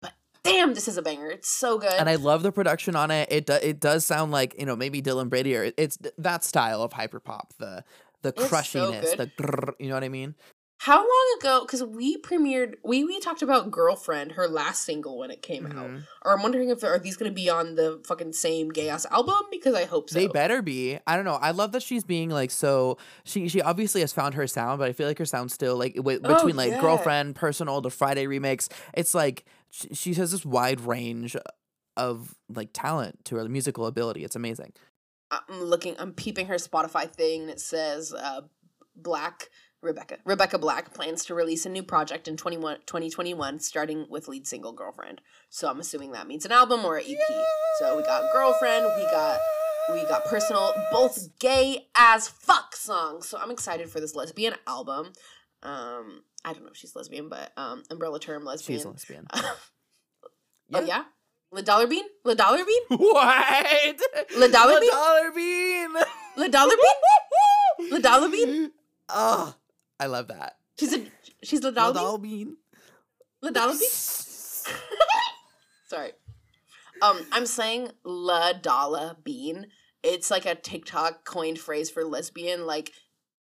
But damn, this is a banger. It's so good. and I love the production on it. It do, it does sound like you know maybe Dylan Brady or it's that style of hyper pop. The the It's so crushiness, the grrr, you know what I mean. How long ago? Because we premiered, we we talked about "Girlfriend," her last single when it came out. Mhm. Or I'm wondering if are these going to be on the fucking same gay ass album? Because I hope so. They better be. I don't know. I love that she's being like so. She she obviously has found her sound, but I feel like her sound still like w- Oh, between like yeah. girlfriend, personal, the Friday remix. It's like she, she has this wide range of like talent to her musical ability. It's amazing. I'm looking. I'm peeping her Spotify thing, and it says uh, Black Rebecca Rebecca Black plans to release a new project in 21, 2021, starting with lead single "Girlfriend." So I'm assuming that means an album or an EP. So we got "Girlfriend," we got we got "Personal," both gay as fuck songs. So I'm excited for this lesbian album. Um, I don't know if she's lesbian, but um, umbrella term lesbian. She's a lesbian. Oh yeah, La Dollar Bean, La Dollar Bean, What? La Dollar La Bean? Dollar Bean. La Dollar Bean. La Dollar Bean. Oh, I love that. She's a she's La La Dollar Bean. La Dollar Bean. Sorry. Um, I'm saying La Dollar Bean. It's like a TikTok coined phrase for lesbian, like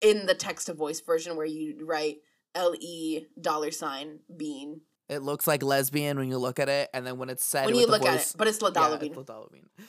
in the text to voice version where you write L E dollar sign bean It looks like lesbian when you look at it, and then when it's said when you look at it, but it's La yeah, Dollar it's Bean. La Dollar Bean.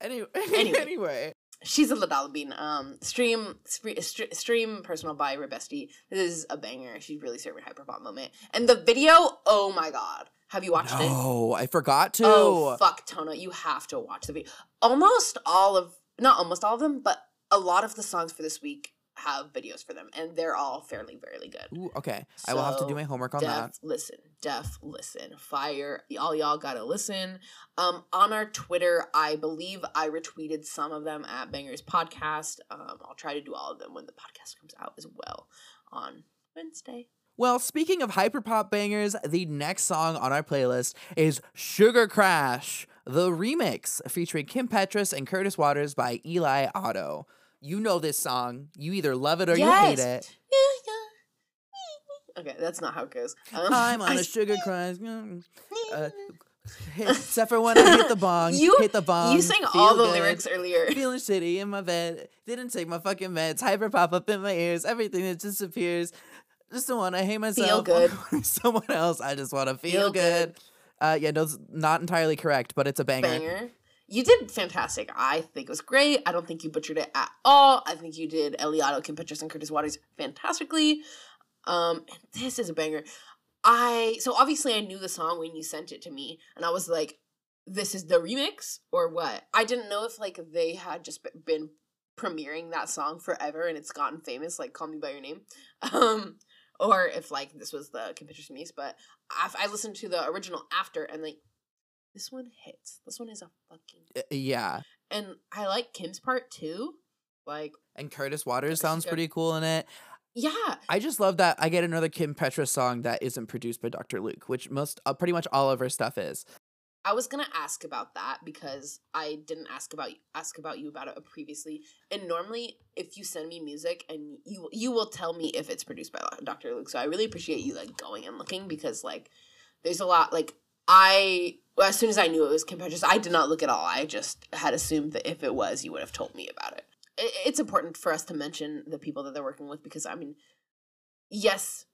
Anyway, Anyway. anyway, She's a La Dollar Bean. Um, stream stre- stre- stream personal by Rebestie. This is a banger. She's really serving hyperpop moment. And the video, oh my god, have you watched it? no, I forgot to. Oh fuck, Toño, you have to watch the video. Almost all of, not almost all of them, but a lot of the songs for this week have videos for them, and they're all fairly, fairly good. Ooh, okay, I will have to do my homework on Def, that. listen, def, listen, fire. All y'all gotta listen. Um, on our Twitter, I believe I retweeted some of them at Bangerz Podcast. Um, I'll try to do all of them when the podcast comes out as well on Wednesday. Well, speaking of hyperpop bangers, the next song on our playlist is Sugar Crash, the remix featuring Kim Petras and Curtis Waters by ElyOtto. You know this song. You either love it or you hate it. Yeah, yeah. Okay, that's not how it goes. Um, I'm on I a sugar crash. Uh, Except for when I hit the bong, You- hit the bong. you sang all the good, lyrics earlier. Feeling shitty in my bed. Didn't take my fucking meds. Hyper pop up in my ears. Everything that disappears. Just don't want to hate myself. Feel good. Someone else. I just want to feel, Feel good. good. Uh, yeah, no, it's not entirely correct, but it's a banger. banger. You did fantastic. I think it was great. I don't think you butchered it at all. I think you did ElyOtto, Kim Petras, and Curtis Waters fantastically. Um, and this is a banger. I so obviously I knew the song when you sent it to me, and I was like, "This is the remix or what?" I didn't know if like they had just been premiering that song forever and it's gotten famous, like "Call Me by Your Name," um, or if like this was the Kim Petras remix. But I, I listened to the original after, and like this one hits. This one is a fucking Uh, yeah. and I like Kim's part too. Like, And Curtis Waters sounds pretty cool in it. yeah, I just love that I get another Kim Petra song that isn't produced by Dr. Luke, which most uh, pretty much all of her stuff is. I was gonna ask about that because I didn't ask about ask about you about it previously. And normally, if you send me music and you you will tell me if it's produced by Dr. Luke. So I really appreciate you like going and looking because like there's a lot like I well, as soon as I knew it was Kim Petras, I did not look at all. I just had assumed that if it was, you would have told me about it. it. It's important for us to mention the people that they're working with because I mean, yes,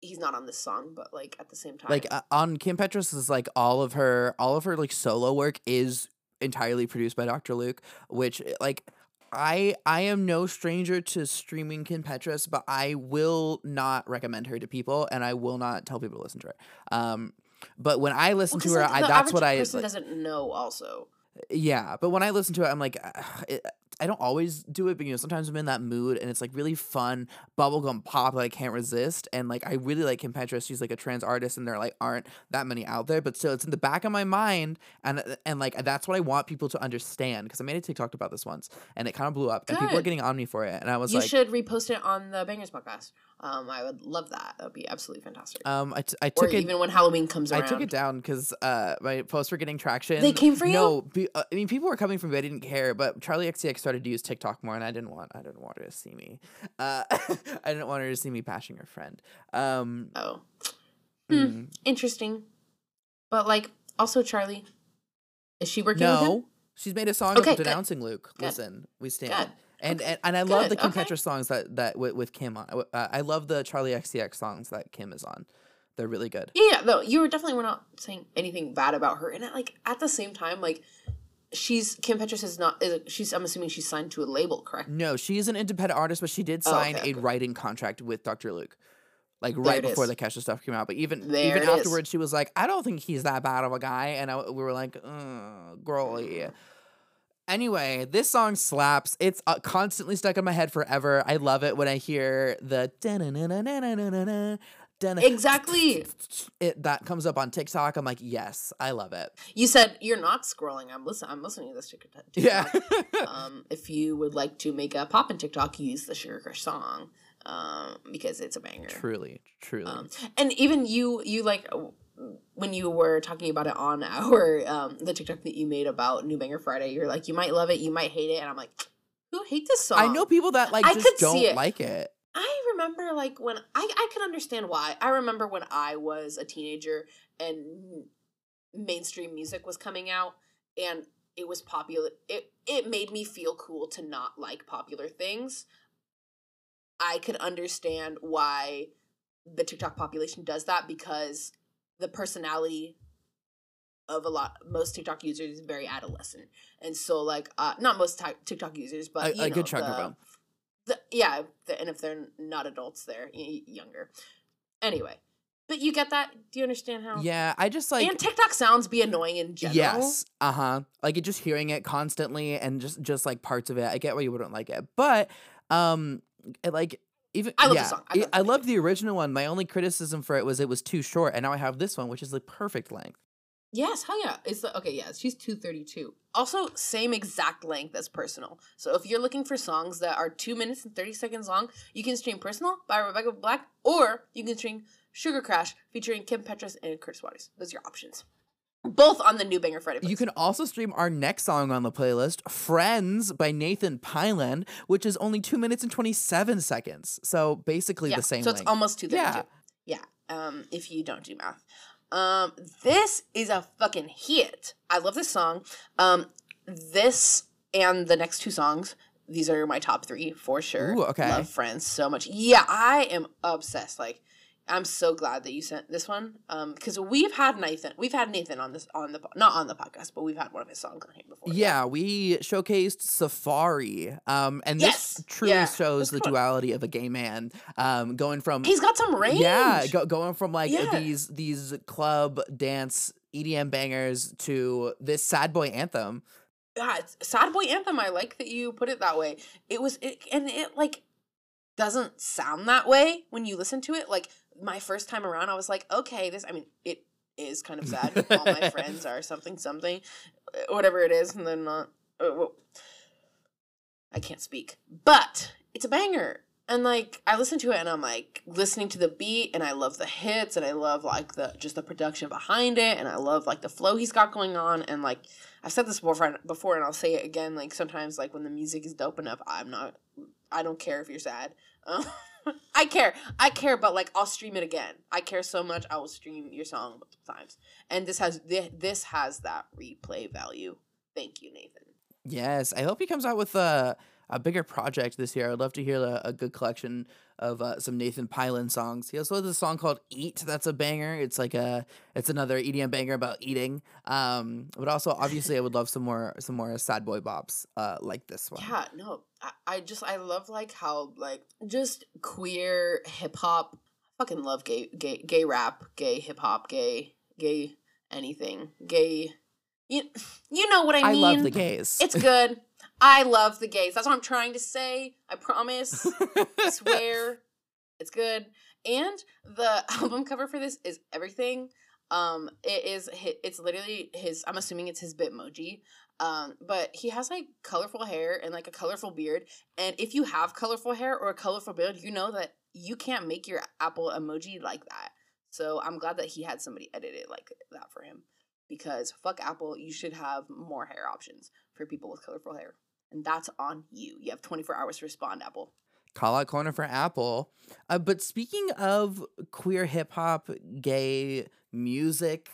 he's not on this song, but like at the same time, Like uh, on Kim Petras is like all of her all of her like solo work is entirely produced by Dr. Luke, which eh, like I I am no stranger to streaming Kim Petras, but I will not recommend her to people and I will not tell people to listen to her. Um but when I listen Well, to her, like, I, that's what I person like- doesn't know. Also, Yeah, but when I listen to it, I'm like, it, I don't always do it, but you know, sometimes I'm in that mood and it's like really fun bubblegum pop that I can't resist. And like, I really like Kim Petras. She's like a trans artist, and there like aren't that many out there, but still, it's in the back of my mind, and and like that's what I want people to understand because I made a TikTok about this once, and it kind of blew up, and people are getting on me for it, and I was you like. You should repost it on the Bangerz podcast. Um, I would love that. That would be absolutely fantastic. um, I, t- I or took it. even when Halloween comes I took it down because uh, my posts were getting traction. They came for you? No, be, uh, I mean people were coming from me. I didn't care, but Charli XCX started to use TikTok more, and I didn't want. I didn't want her to see me. Uh, I didn't want her to see me bashing her friend. Um, Oh, Hmm. mm, interesting. But like, also Charli, is she working with him? no, she's made a song Okay, of good. denouncing Luke. Good. Listen, we stand. Good. And, Okay. and and I love the Good, Kim okay. Petras songs that that with, with Kim on. Uh, I love the Charli XCX songs that Kim is on. They're really good. Yeah, yeah. No, you were definitely were not saying anything bad about her, and like at the same time, like she's Kim Petras is not. Is, she's. I'm assuming she's signed to a label, correct? No, she is an independent artist, but she did Oh, sign okay, a okay. writing contract with Dr. Luke. Like There right before is. the Kesha stuff came out. But even There even it is. afterwards, she was like, I don't think he's that bad of a guy. And I, we were like, girly. Anyway, this song slaps. It's uh, constantly stuck in my head forever. I love it when I hear the da-na-na-na-na-na-na-na, Exactly. it that comes up on TikTok. I'm like, yes, I love it. You said you're not scrolling. I'm listening. I'm listening to this TikTok. Yeah. um, if you would like to make a pop in TikTok, use the Sugar Crash song um, because it's a banger. truly, truly. Um, and even you, you like uh, when you were talking about it on our um, the TikTok that you made about New Banger Friday. You're like, you might love it, you might hate it, and I'm like, who hate this song? I know people that like I just don't it. like it. Remember like when I I can understand why. I remember when I was a teenager and mainstream music was coming out and it was popular. It it made me feel cool to not like popular things. I could understand why the TikTok population does that because the personality of a lot most TikTok users is very adolescent. And so like uh not most ti- TikTok users, but A- a know, good chunk of them. The, yeah, the, and if they're not adults, they're younger. Anyway, but you get that? Do you understand how? Yeah, I just like and TikTok sounds be annoying in general. Yes. Uh huh. Like just hearing it constantly and just just like parts of it. I get why you wouldn't like it, but um, it, like even I love the yeah, song. I I, love I love the original one. My only criticism for it was it was too short, and now I have this one, which is the perfect length. Yes, hell yeah. It's the, okay. Yeah, she's two thirty two. Also, same exact length as Personal. So if you're looking for songs that are two minutes and thirty seconds long, you can stream Personal by Rebecca Black, or you can stream Sugar Crash featuring Kim Petras and Curtis Waters. Those are your options. Both on the new Banger Friday. You can also stream our next song on the playlist, "Friends" by Nathan Pyland, which is only two minutes and twenty seven seconds. So basically yeah, the same. So it's length. almost two thirty two. Yeah. Yeah. Um, if you don't do math. Um, this is a fucking hit. I love this song. Um, this and the next two songs. These are my top three for sure. Ooh, okay. Love Friends so much. Yeah, I am obsessed. Like, I'm so glad that you sent this one. Um, because we've had Nathan, we've had Nathan on this on the not on the podcast, but we've had one of his songs on here before. Yeah, we showcased Safari. Um, and Yes, this truly yeah, shows the cool. duality of a gay man. Um, going from he's got some range. yeah, go, going from like Yeah. these these club dance EDM bangers to this sad boy anthem. yeah, sad boy anthem. I like that you put it that way. It was, it, and it like doesn't sound that way when you listen to it. Like my first time around, I was like, okay, this. I mean, it is kind of sad. All my friends are something something, uh, whatever it is, and then not. Uh, I can't speak, but it's a banger. And like I listen to it and I'm like listening to the beat and I love the hits and I love like the just the production behind it and I love like the flow he's got going on and like I've said this before before and I'll say it again like sometimes like when the music is dope enough I'm not I don't care if you're sad. Um, I care. I care but like I'll stream it again. I care so much I will stream your song multiple times. And this has thi- this has that replay value. Thank you Nathan. Yes, I hope he comes out with a a bigger project this year. I'd love to hear a, a good collection of uh, some Nathan Pylon songs. He also has a song called "Eat." That's a banger. It's like a it's another EDM banger about eating. Um, but also obviously I would love some more some more sad boy bops uh like this one. Yeah, no, I, I just I love like how like just queer hip hop. Fucking love gay gay gay rap, gay hip hop, gay gay anything, gay. You you know what I mean. I love the gays. It's good. I love the gays. That's what I'm trying to say. I promise. I swear. It's good. And the album cover for this is everything. Um, it is it's literally his. I'm assuming it's his Bitmoji. Um, but he has like colorful hair and like a colorful beard. And if you have colorful hair or a colorful beard, you know that you can't make your Apple emoji like that. So I'm glad that he had somebody edit it like that for him. Because fuck Apple, you should have more hair options for people with colorful hair. And that's on you. You have 24 hours to respond, Apple. Call out corner for Apple. Uh, but speaking of queer hip hop, gay music,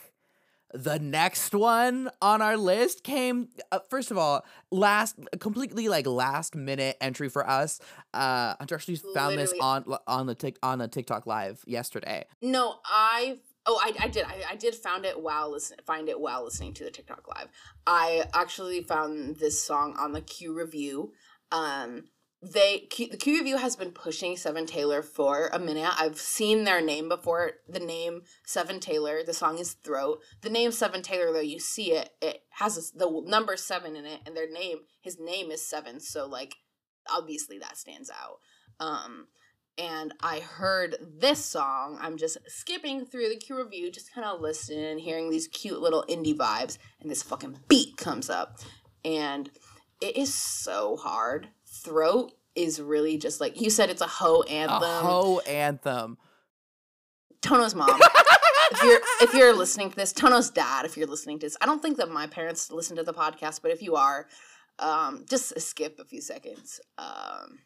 the next one on our list came uh, first of all last completely like last minute entry for us. Uh, Hunter actually found this on on the tick on a TikTok live yesterday. No, I oh I, I did I, I did found it while listen find it while listening to the TikTok live. I actually found this song on the Q review. Um they Q, the Q review has been pushing Seven Taylor for a minute. I've seen their name before. The name Seven Taylor. The song is Throat. The name Seven Taylor though you see it it has a, the number seven in it and their name his name is seven. So like obviously that stands out. Um and I heard this song. I'm just skipping through the Q review, just kind of listening, hearing these cute little indie vibes, and this fucking beat comes up, and it is so hard. Throat is really just like you said, it's a hoe anthem. A hoe anthem. Toño's mom. if you're if you're listening to this, Toño's dad. If you're listening to this, I don't think that my parents listen to the podcast, but if you are, um, just skip a few seconds. Um,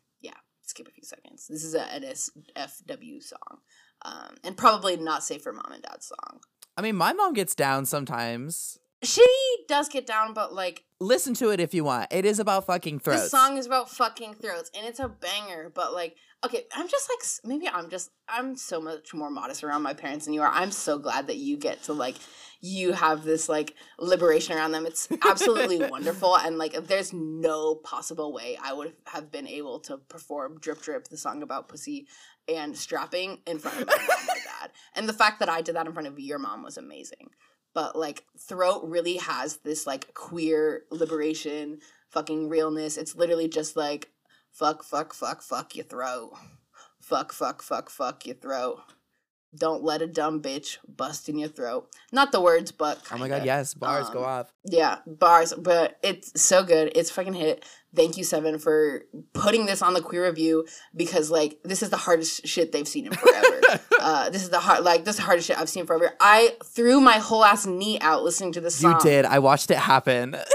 skip a few seconds. This is a NSFW song, um, and probably not safe for mom and dad's song. I mean, my mom gets down sometimes. She does get down, but like Listen to it if you want. It is about fucking throats. the song is about fucking throats, and it's a banger. But like, okay, I'm just like maybe I'm just I'm so much more modest around my parents than you are. I'm so glad that you get to like you have this like liberation around them. It's absolutely wonderful, and like there's no possible way I would have been able to perform "Drip Drip," the song about pussy and strapping in front of my mom or dad. And the fact that I did that in front of your mom was amazing. But like throat really has this like queer liberation, fucking realness. It's literally just like fuck, fuck, fuck, fuck your throat. Fuck, fuck, fuck, fuck your throat. Don't let a dumb bitch bust in your throat. Not the words, but oh my god, yes, bars go Um, off. Yeah, bars, but it's so good. It's fucking hit. Thank you, Seven, for putting this on the queer review because like this is the hardest shit they've seen in forever. Uh, this is the hard like this is the hardest shit I've seen forever. I threw my whole ass knee out listening to this song. You did. I watched it happen.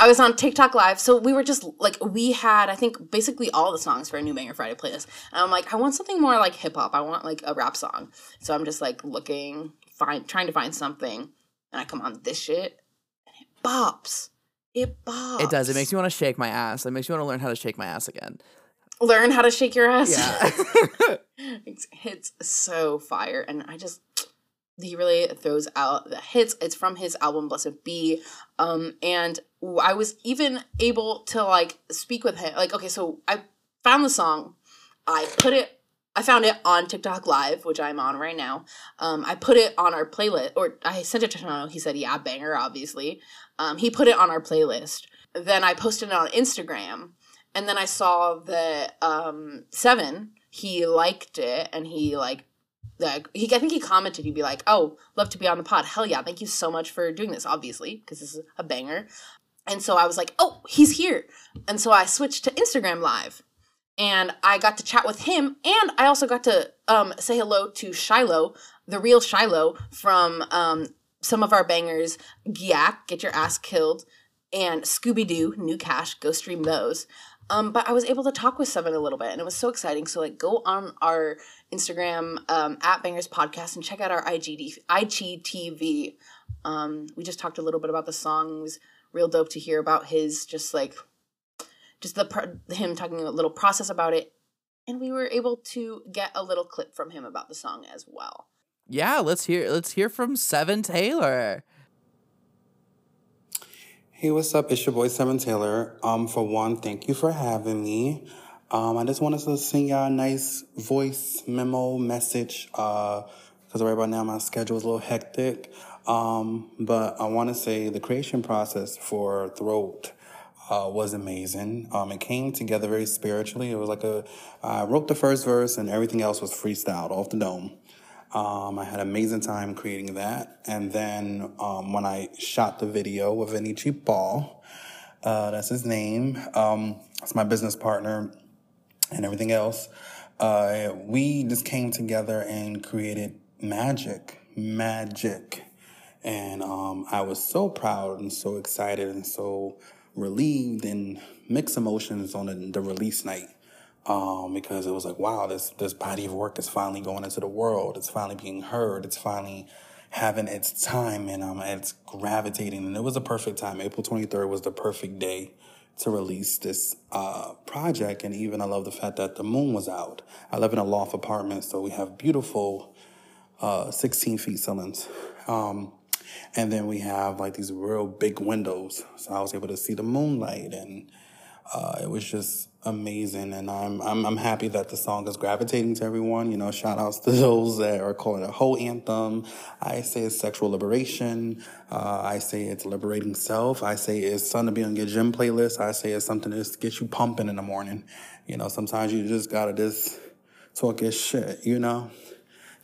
I was on TikTok live, so we were just like we had I think basically all the songs for a new Banger Friday playlist, and I'm like I want something more like hip hop. I want like a rap song, so I'm just like looking find trying to find something, and I come on this shit, and it bops. It bops. It does. It makes me want to shake my ass. It makes me want to learn how to shake my ass again. Learn how to shake your ass. Yeah. it's, it's so fire, and I just he really throws out the hits. It's from his album Blessed Be, um, and I was even able to like speak with him. Like, okay, so I found the song, I put it. I found it on TikTok Live, which I'm on right now. Um, I put it on our playlist, or I sent it to Toño. He said, "Yeah, banger, obviously." Um, he put it on our playlist. Then I posted it on Instagram, and then I saw that um, Seven he liked it, and he like like he I think he commented he'd be like, "Oh, love to be on the pod. Hell yeah, thank you so much for doing this, obviously, because this is a banger." And so I was like, "Oh, he's here." And so I switched to Instagram live. And I got to chat with him and I also got to um, say hello to Shiloh, the real Shiloh from um, some of our bangers, Gyak, Get Your Ass Killed, and Scooby Doo, New Cash, go stream those. Um, but I was able to talk with Seven a little bit, and it was so exciting. So like, go on our Instagram um, at Bangerz Podcast and check out our IGD, IGTV. Um, we just talked a little bit about the song. It was real dope to hear about his just like, just the him talking a little process about it, and we were able to get a little clip from him about the song as well. yeah, let's hear let's hear from Seven Taylor. Hey, what's up? It's your boy Seven Taylor. Um, for one, thank you for having me. Um, I just wanted to send y'all a nice voice memo message. Uh, because right about now my schedule is a little hectic. Um, but I want to say the creation process for Throat uh, was amazing. Um, it came together very spiritually. It was like a, I wrote the first verse and everything else was freestyled off the dome. Um, I had amazing time creating that. And then um, when I shot the video with Cheap Ball, uh, that's his name, um, that's my business partner and everything else, uh, we just came together and created magic, magic. And um, I was so proud and so excited and so relieved and mixed emotions on the, the release night um, because it was like, wow, this this body of work is finally going into the world. It's finally being heard. It's finally having its time, and um, it's gravitating. And it was a perfect time. April twenty third was the perfect day to release this uh, project. And even I love the fact that the moon was out. I live in a loft apartment, so we have beautiful uh, sixteen feet ceilings. Um, and then we have like these real big windows, so I was able to see the moonlight and uh, it was just amazing, and I'm, I'm I'm happy that the song is gravitating to everyone. You know, shout outs to those that are calling it a whole anthem. I say it's sexual liberation. Uh, I say it's liberating self. I say it's something to be on your gym playlist. I say it's something to get you pumping in the morning. You know, sometimes you just gotta just talk your shit. You know,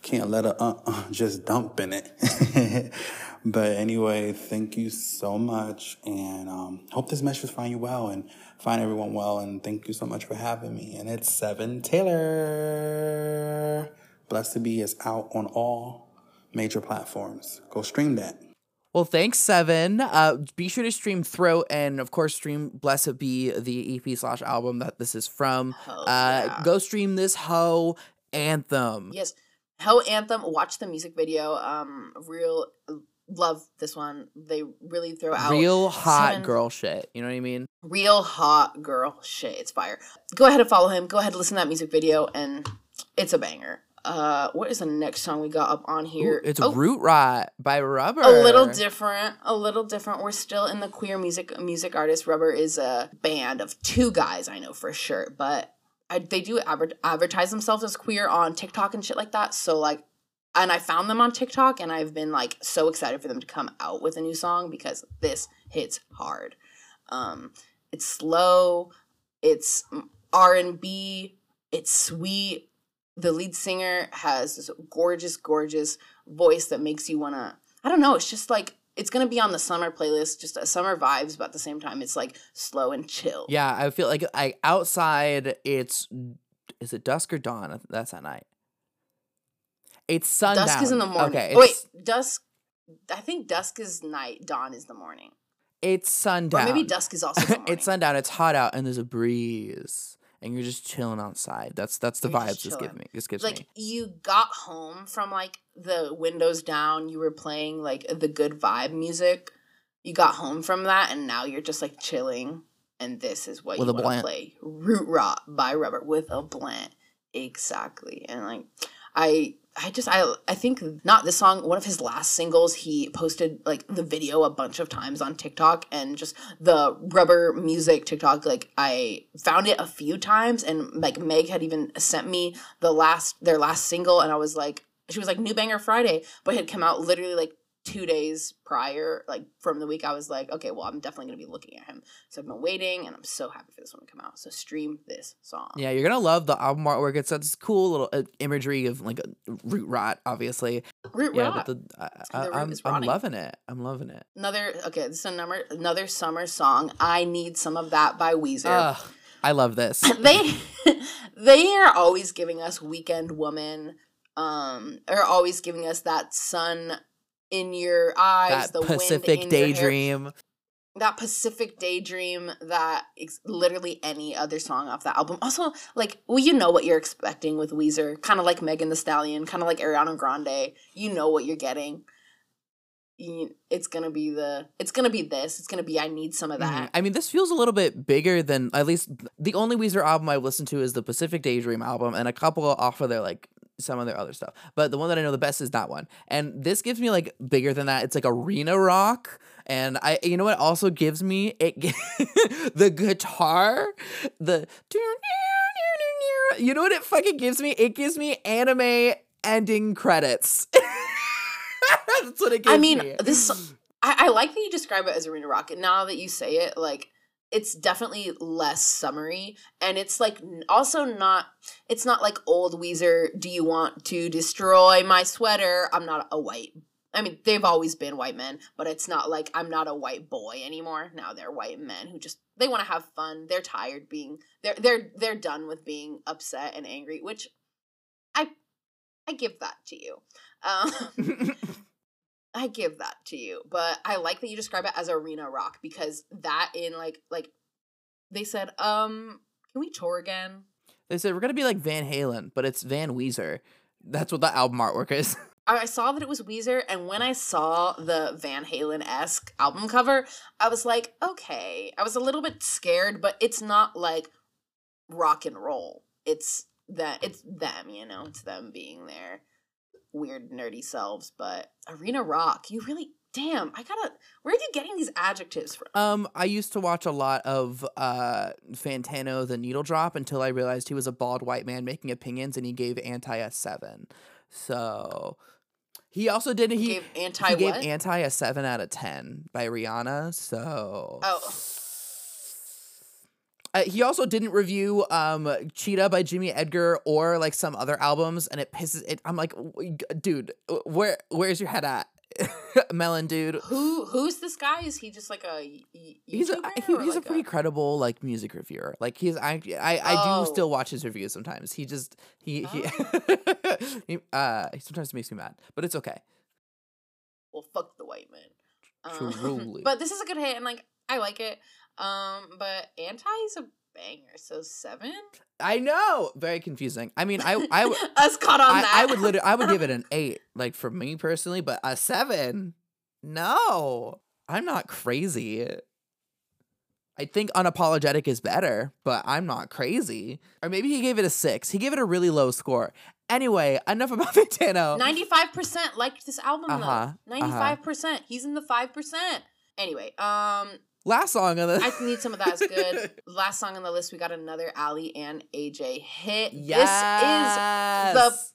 can't let a uh, uh just dump in it. but anyway, thank you so much, and um, hope this message find you well and find everyone well. And thank you so much for having me. And it's Seven Taylor. Blessed to be is out on all major platforms. Go stream that. Well, thanks, Seven. Uh, be sure to stream Throat and, of course, stream Blessed Be, the EP slash album that this is from. Hell uh, yeah. Go stream this hoe anthem. Yes. Hell Anthem, watch the music video. Um, real love this one. They really throw out Real hot seven- girl shit. You know what I mean? real hot girl shit. It's fire. Go ahead and follow him. Go ahead and listen to that music video, and it's a banger. Uh, what is the next song we got up on here? Ooh, it's Oh, Root Rot by Rubber. a little different. A little different. We're still in the queer music music artist. Rubber is a band of two guys. I know for sure, but I, they do adver- advertise themselves as queer on TikTok and shit like that. So like, and I found them on TikTok, and I've been like so excited for them to come out with a new song because this hits hard. Um, it's slow. It's R and B. It's sweet. The lead singer has this gorgeous, gorgeous voice that makes you wanna. I don't know. It's just like it's gonna be on the summer playlist, just a summer vibes, but at the same time, it's like slow and chill. Yeah, I feel like I outside it's is it dusk or dawn? That's at night. It's sundown. dusk is in the morning. Okay, Oh, wait, dusk. I think dusk is night. Dawn is the morning. it's sundown. Or maybe dusk is also the morning. it's sundown. It's hot out and there's a breeze. and you're just chilling outside. That's that's the You're vibes this gives me. This gives like me. you got home from like the windows down you were playing like the good vibe music you got home from that and now you're just like chilling and this is what With you want to play root rot by rubber with a blunt exactly and like i i just i i think not this song one of his last singles he posted like the video a bunch of times on tiktok and just the rubber music tiktok like i found it a few times and like meg had even sent me the last their last single and i was like she was like new banger friday but it had come out literally like two days prior like from the week i was like okay well i'm definitely to be looking at him so i've been waiting and i'm so happy for this one to come out so stream this song Yeah, you're gonna love the album artwork. It's this cool little uh, imagery of like a root rot, obviously. root Yeah, Rot. the, I, The I'm I'm loving it. I'm loving it. another okay this is another another summer song i need some of that by weezer Ugh, I love this. they they are always giving us weekend woman um are always giving us that sun in your eyes that the Pacific wind in your hair. daydream. that pacific daydream that ex- literally any other song off that album also like well you know what you're expecting with weezer kind of like megan thee stallion kind of like ariana grande you know what you're getting it's gonna be the it's gonna be this it's gonna be i need some of Mhm. that I mean, this feels a little bit bigger than at least the only Weezer album I've listened to is the Pacific Daydream album, and a couple off of their like some of their other stuff. But the one that I know the best is that one, and this gives me like bigger than that. It's like arena rock, and I you know what also gives me it the guitar, the you know what it fucking gives me? It gives me anime ending credits. That's what it gives I mean, me. this I, I like that you describe it as arena rock. And now that you say it, like it's definitely less summery, and it's like also not. It's not like old Weezer. Do you want to destroy my sweater? I'm not a white. I mean, they've always been white men, but it's not like I'm not a white boy anymore. Now they're white men who just they want to have fun. They're tired being they're they're they're done with being upset and angry, which I I give that to you. Um, I give that to you, but I like that you describe it as arena rock because that in like like they said, um, can we tour again? They said we're gonna be like Van Halen, but it's Van Weezer. That's what the album artwork is. I saw that it was Weezer, and when I saw the Van Halen esque album cover, I was like, okay. I was a little bit scared, but it's not like rock and roll. It's that it's them, you know, it's them being their weird nerdy selves. But arena rock, you really damn. I gotta. Where are you getting these adjectives from? Um, I used to watch a lot of uh Fantano the Needle Drop until I realized he was a bald white man making opinions, and he gave Anti a seven. So he also did he gave anti he gave? Anti a seven out of ten by Rihanna. So oh, Uh, he also didn't review um Cheetah by Jimmy Edgar or like some other albums, and it pisses it. I'm like, dude, where where's your head at, Melon dude? who who's this guy? Is he just like a y- y- He's a YouTuber he, he's a like pretty credible like music reviewer. Like he's I I, I Oh. do still watch his reviews sometimes. He just he he, he uh he sometimes makes me mad, but it's okay. well, fuck the white man. Um, Truly. but this is a good hit, and like I like it. Um, but anti is a banger, so seven. I know, very confusing. I mean, I I Us caught on I, that. I would literally I would give it an eight, like for me personally, but a seven, no, I'm not crazy. I think unapologetic is better, but I'm not crazy. Or maybe he gave it a six. He gave it a really low score. Anyway, enough about Fantano. Ninety-five percent liked this album Uh-huh, uh-huh. though. Ninety-five percent. He's in the five percent. Anyway, um, Last song on the I need some of that. It's good. Last song on the list, we got another Aly and AJ hit. yes. This is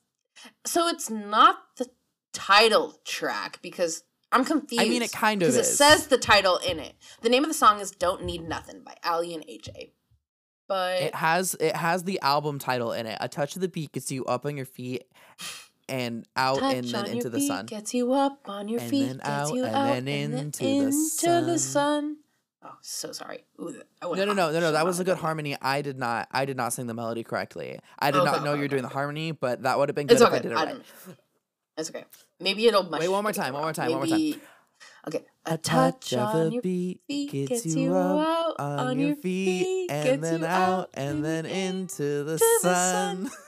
the so it's not the title track because I'm confused. I mean, it kind of because it is. says the title in it. The name of the song is "Don't Need Nothing" by Aly and AJ. But It has it has the album title in it. A touch of the beat gets you up on your feet and out touch and then into the sun. gets you up on your And feet, then out, you and out, then into the into the sun. sun. Oh, so sorry. Ooh, No, no, no, no, no. That was a good harmony. I did not. I did not sing the melody correctly. I did oh, Okay, not know okay, you were doing okay, the harmony, but that would have been good It's if. I did it right. It's okay. Maybe it'll. Wait, one more time, one more time, one more time. Okay. A touch of a beat gets you up on your feet, and then out, and then into the to the sun.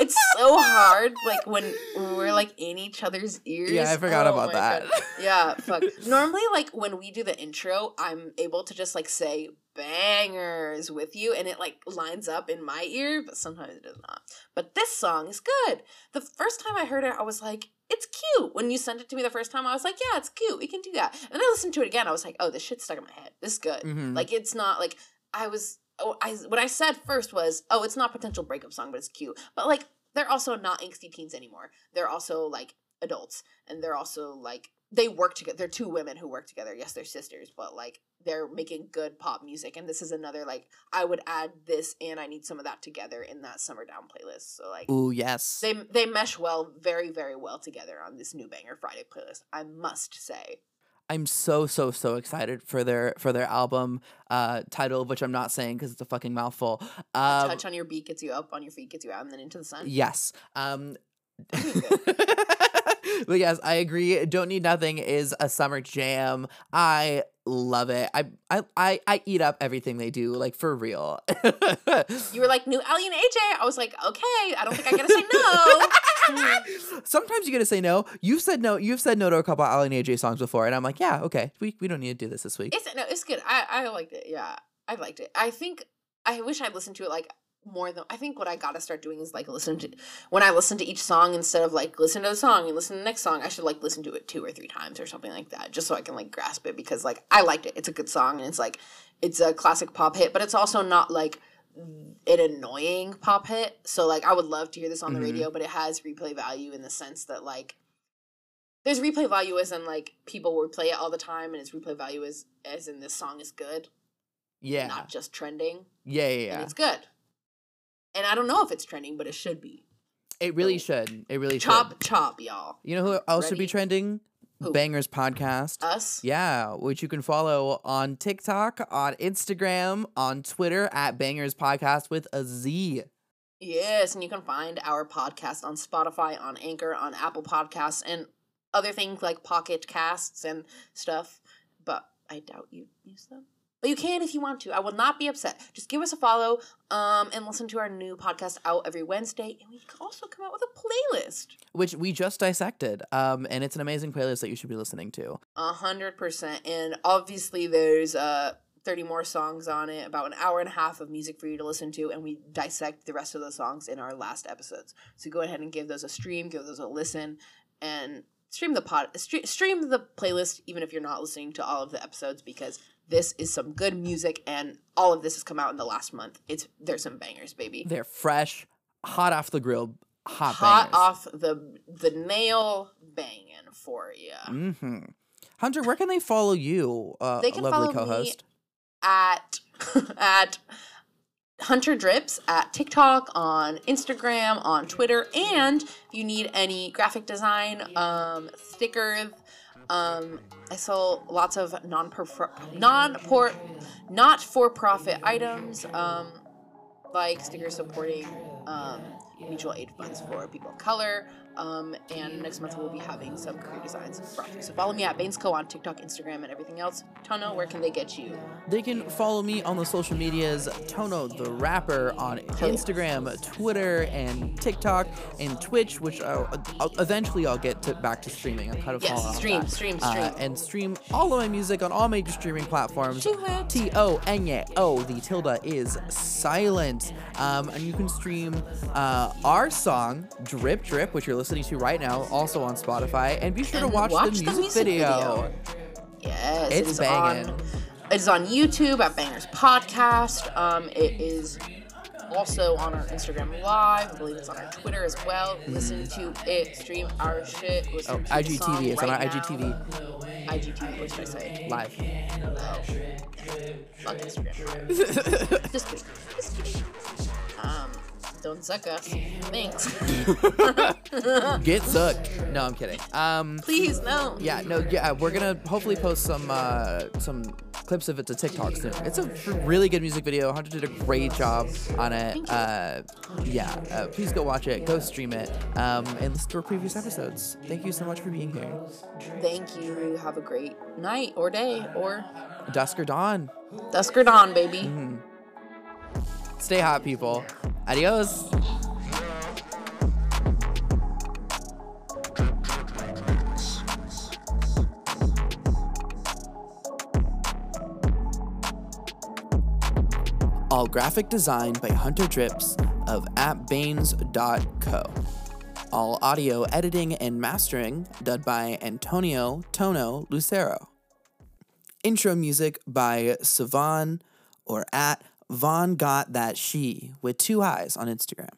it's so hard, like when we're like in each other's ears. Yeah, I forgot Oh about that. God. Yeah, fuck. Normally, like when we do the intro, I'm able to just like say bangers with you, and it like lines up in my ear, but sometimes it does not. But this song is good. The first time I heard it, I was like, it's cute. When you sent it to me the first time, I was like, yeah, it's cute. We can do that. And then I listened to it again. I was like, oh, this shit's stuck in my head. This is good. Mhm. Like it's not like I was. Oh, I what I said first was, oh, it's not potential breakup song, but it's cute. But like they're also not angsty teens anymore. They're also like adults, and they're also like they work together. They're two women who work together. Yes, they're sisters, but like they're making good pop music. And this is another like I would add this and I need some of that together in that summer down playlist. So like Ooh, yes. they they mesh well, very very well together on this new banger Friday playlist. I must say. I'm so so so excited for their for their album uh title, which I'm not saying because it's a fucking mouthful. Um, Touch on your beat gets you up, on your feet gets you out, and then into the sun. Yes. Um But yes, I agree. Don't need nothing is a summer jam. I love it. I I I, I eat up everything they do, like for real. You were like, new Aly and AJ. I was like, okay, I don't think I gotta say no. Sometimes you gotta say no. You've said no. You've said no to a couple of Aly and AJ songs before, and I'm like, yeah, okay, we, we don't need to do this this week. it's no, it's good. I I liked it. Yeah, I liked it. I think I wish I'd listened to it like more than I think. What I gotta start doing is like listen to when I listen to each song instead of like listen to the song and listen to the next song. I should like listen to it two or three times or something like that, just so I can like grasp it because like I liked it. It's a good song and it's like it's a classic pop hit, but it's also not like an annoying pop hit. So like I would love to hear this on the Mhm. radio, but it has replay value in the sense that like there's replay value as in like people will play it all the time and its replay value is as in this song is good, yeah, not just trending. yeah, yeah, And yeah. it's good. And I don't know if it's trending, but it should be. It really should. It really Chop should. chop, chop, y'all. You know who else should be trending? Who? Bangerz podcast. Us. Yeah, which you can follow on TikTok, on Instagram, on Twitter at Bangerz Podcast with a Z. Yes, and you can find our podcast on Spotify, on Anchor, on Apple Podcasts, and other things like Pocket Casts and stuff. But I doubt you use them. But you can if you want to. I will not be upset. Just give us a follow um, and listen to our new podcast out every Wednesday. And we can also come out with a playlist. which we just dissected. Um, and it's an amazing playlist that you should be listening to. A hundred percent. And obviously there's uh thirty more songs on it, about an hour and a half of music for you to listen to, and we dissect the rest of the songs in our last episodes. So go ahead and give those a stream, give those a listen, and stream the pod stream the playlist even if you're not listening to all of the episodes because this is some good music and all of this has come out in the last month. It's there's some bangers, baby. They're fresh, hot off the grill, hot, Hot bangers. off the the nail banging for you. Mm-hmm. Hunter, where can they follow you, uh, They can lovely follow me co-host? at at Hunter Drips at TikTok, on Instagram, on Twitter, and if you need any graphic design, um, stickers, um, I sell lots of non non port not for profit items, um, like stickers supporting um, mutual aid funds for people of color. Um, and next month we'll be having some career designs brought to you. So follow me at Banes.co on TikTok, Instagram, and everything else. Toño, where can they get you? They can follow me on the social medias, Toño the Rapper, on Instagram, Twitter, and TikTok, and Twitch, which I'll, I'll, eventually I'll get to, back to streaming. I'm kind of Yes, falling stream, that. stream, Uh, stream. and stream all of my music on all major streaming platforms. Do it. T O N Y O. The tilde is silent. Um, and you can stream uh, our song Drip Drip, which you're listening to right now, also on Spotify. And be sure to watch, watch the the music, music video. video. Yes, It's it banging. on. It is on YouTube at Bangerz Podcast. Um, it is also on our Instagram Live. I believe it's on our Twitter as well. Listen to it, stream our shit. Listen Oh, to IGTV. It's on our right now. IGTV IGTV. What should I say? live. Oh, fuck Instagram. Live. Just kidding. Just kidding. Um, don't suck us. Thanks. Get sucked. No, I'm kidding. Um, Please no. yeah, no, yeah, we're gonna hopefully post some uh, some clips of it to TikTok soon. It's a really good music video. Hunter did a great job on it. Uh, yeah, uh, please go watch it, go stream it, um, and listen to our previous episodes. Thank you so much for being here. Thank you. Have a great night or day or Dusk or dawn. dusk or dawn, baby. Mm-hmm. Stay hot, people. Adios. All graphic design by Hunter Drips of @banes.co. All audio editing and mastering done by Antonio Toño Lucero. Intro music by Savon or at Von Got That Shii with two eyes on Instagram.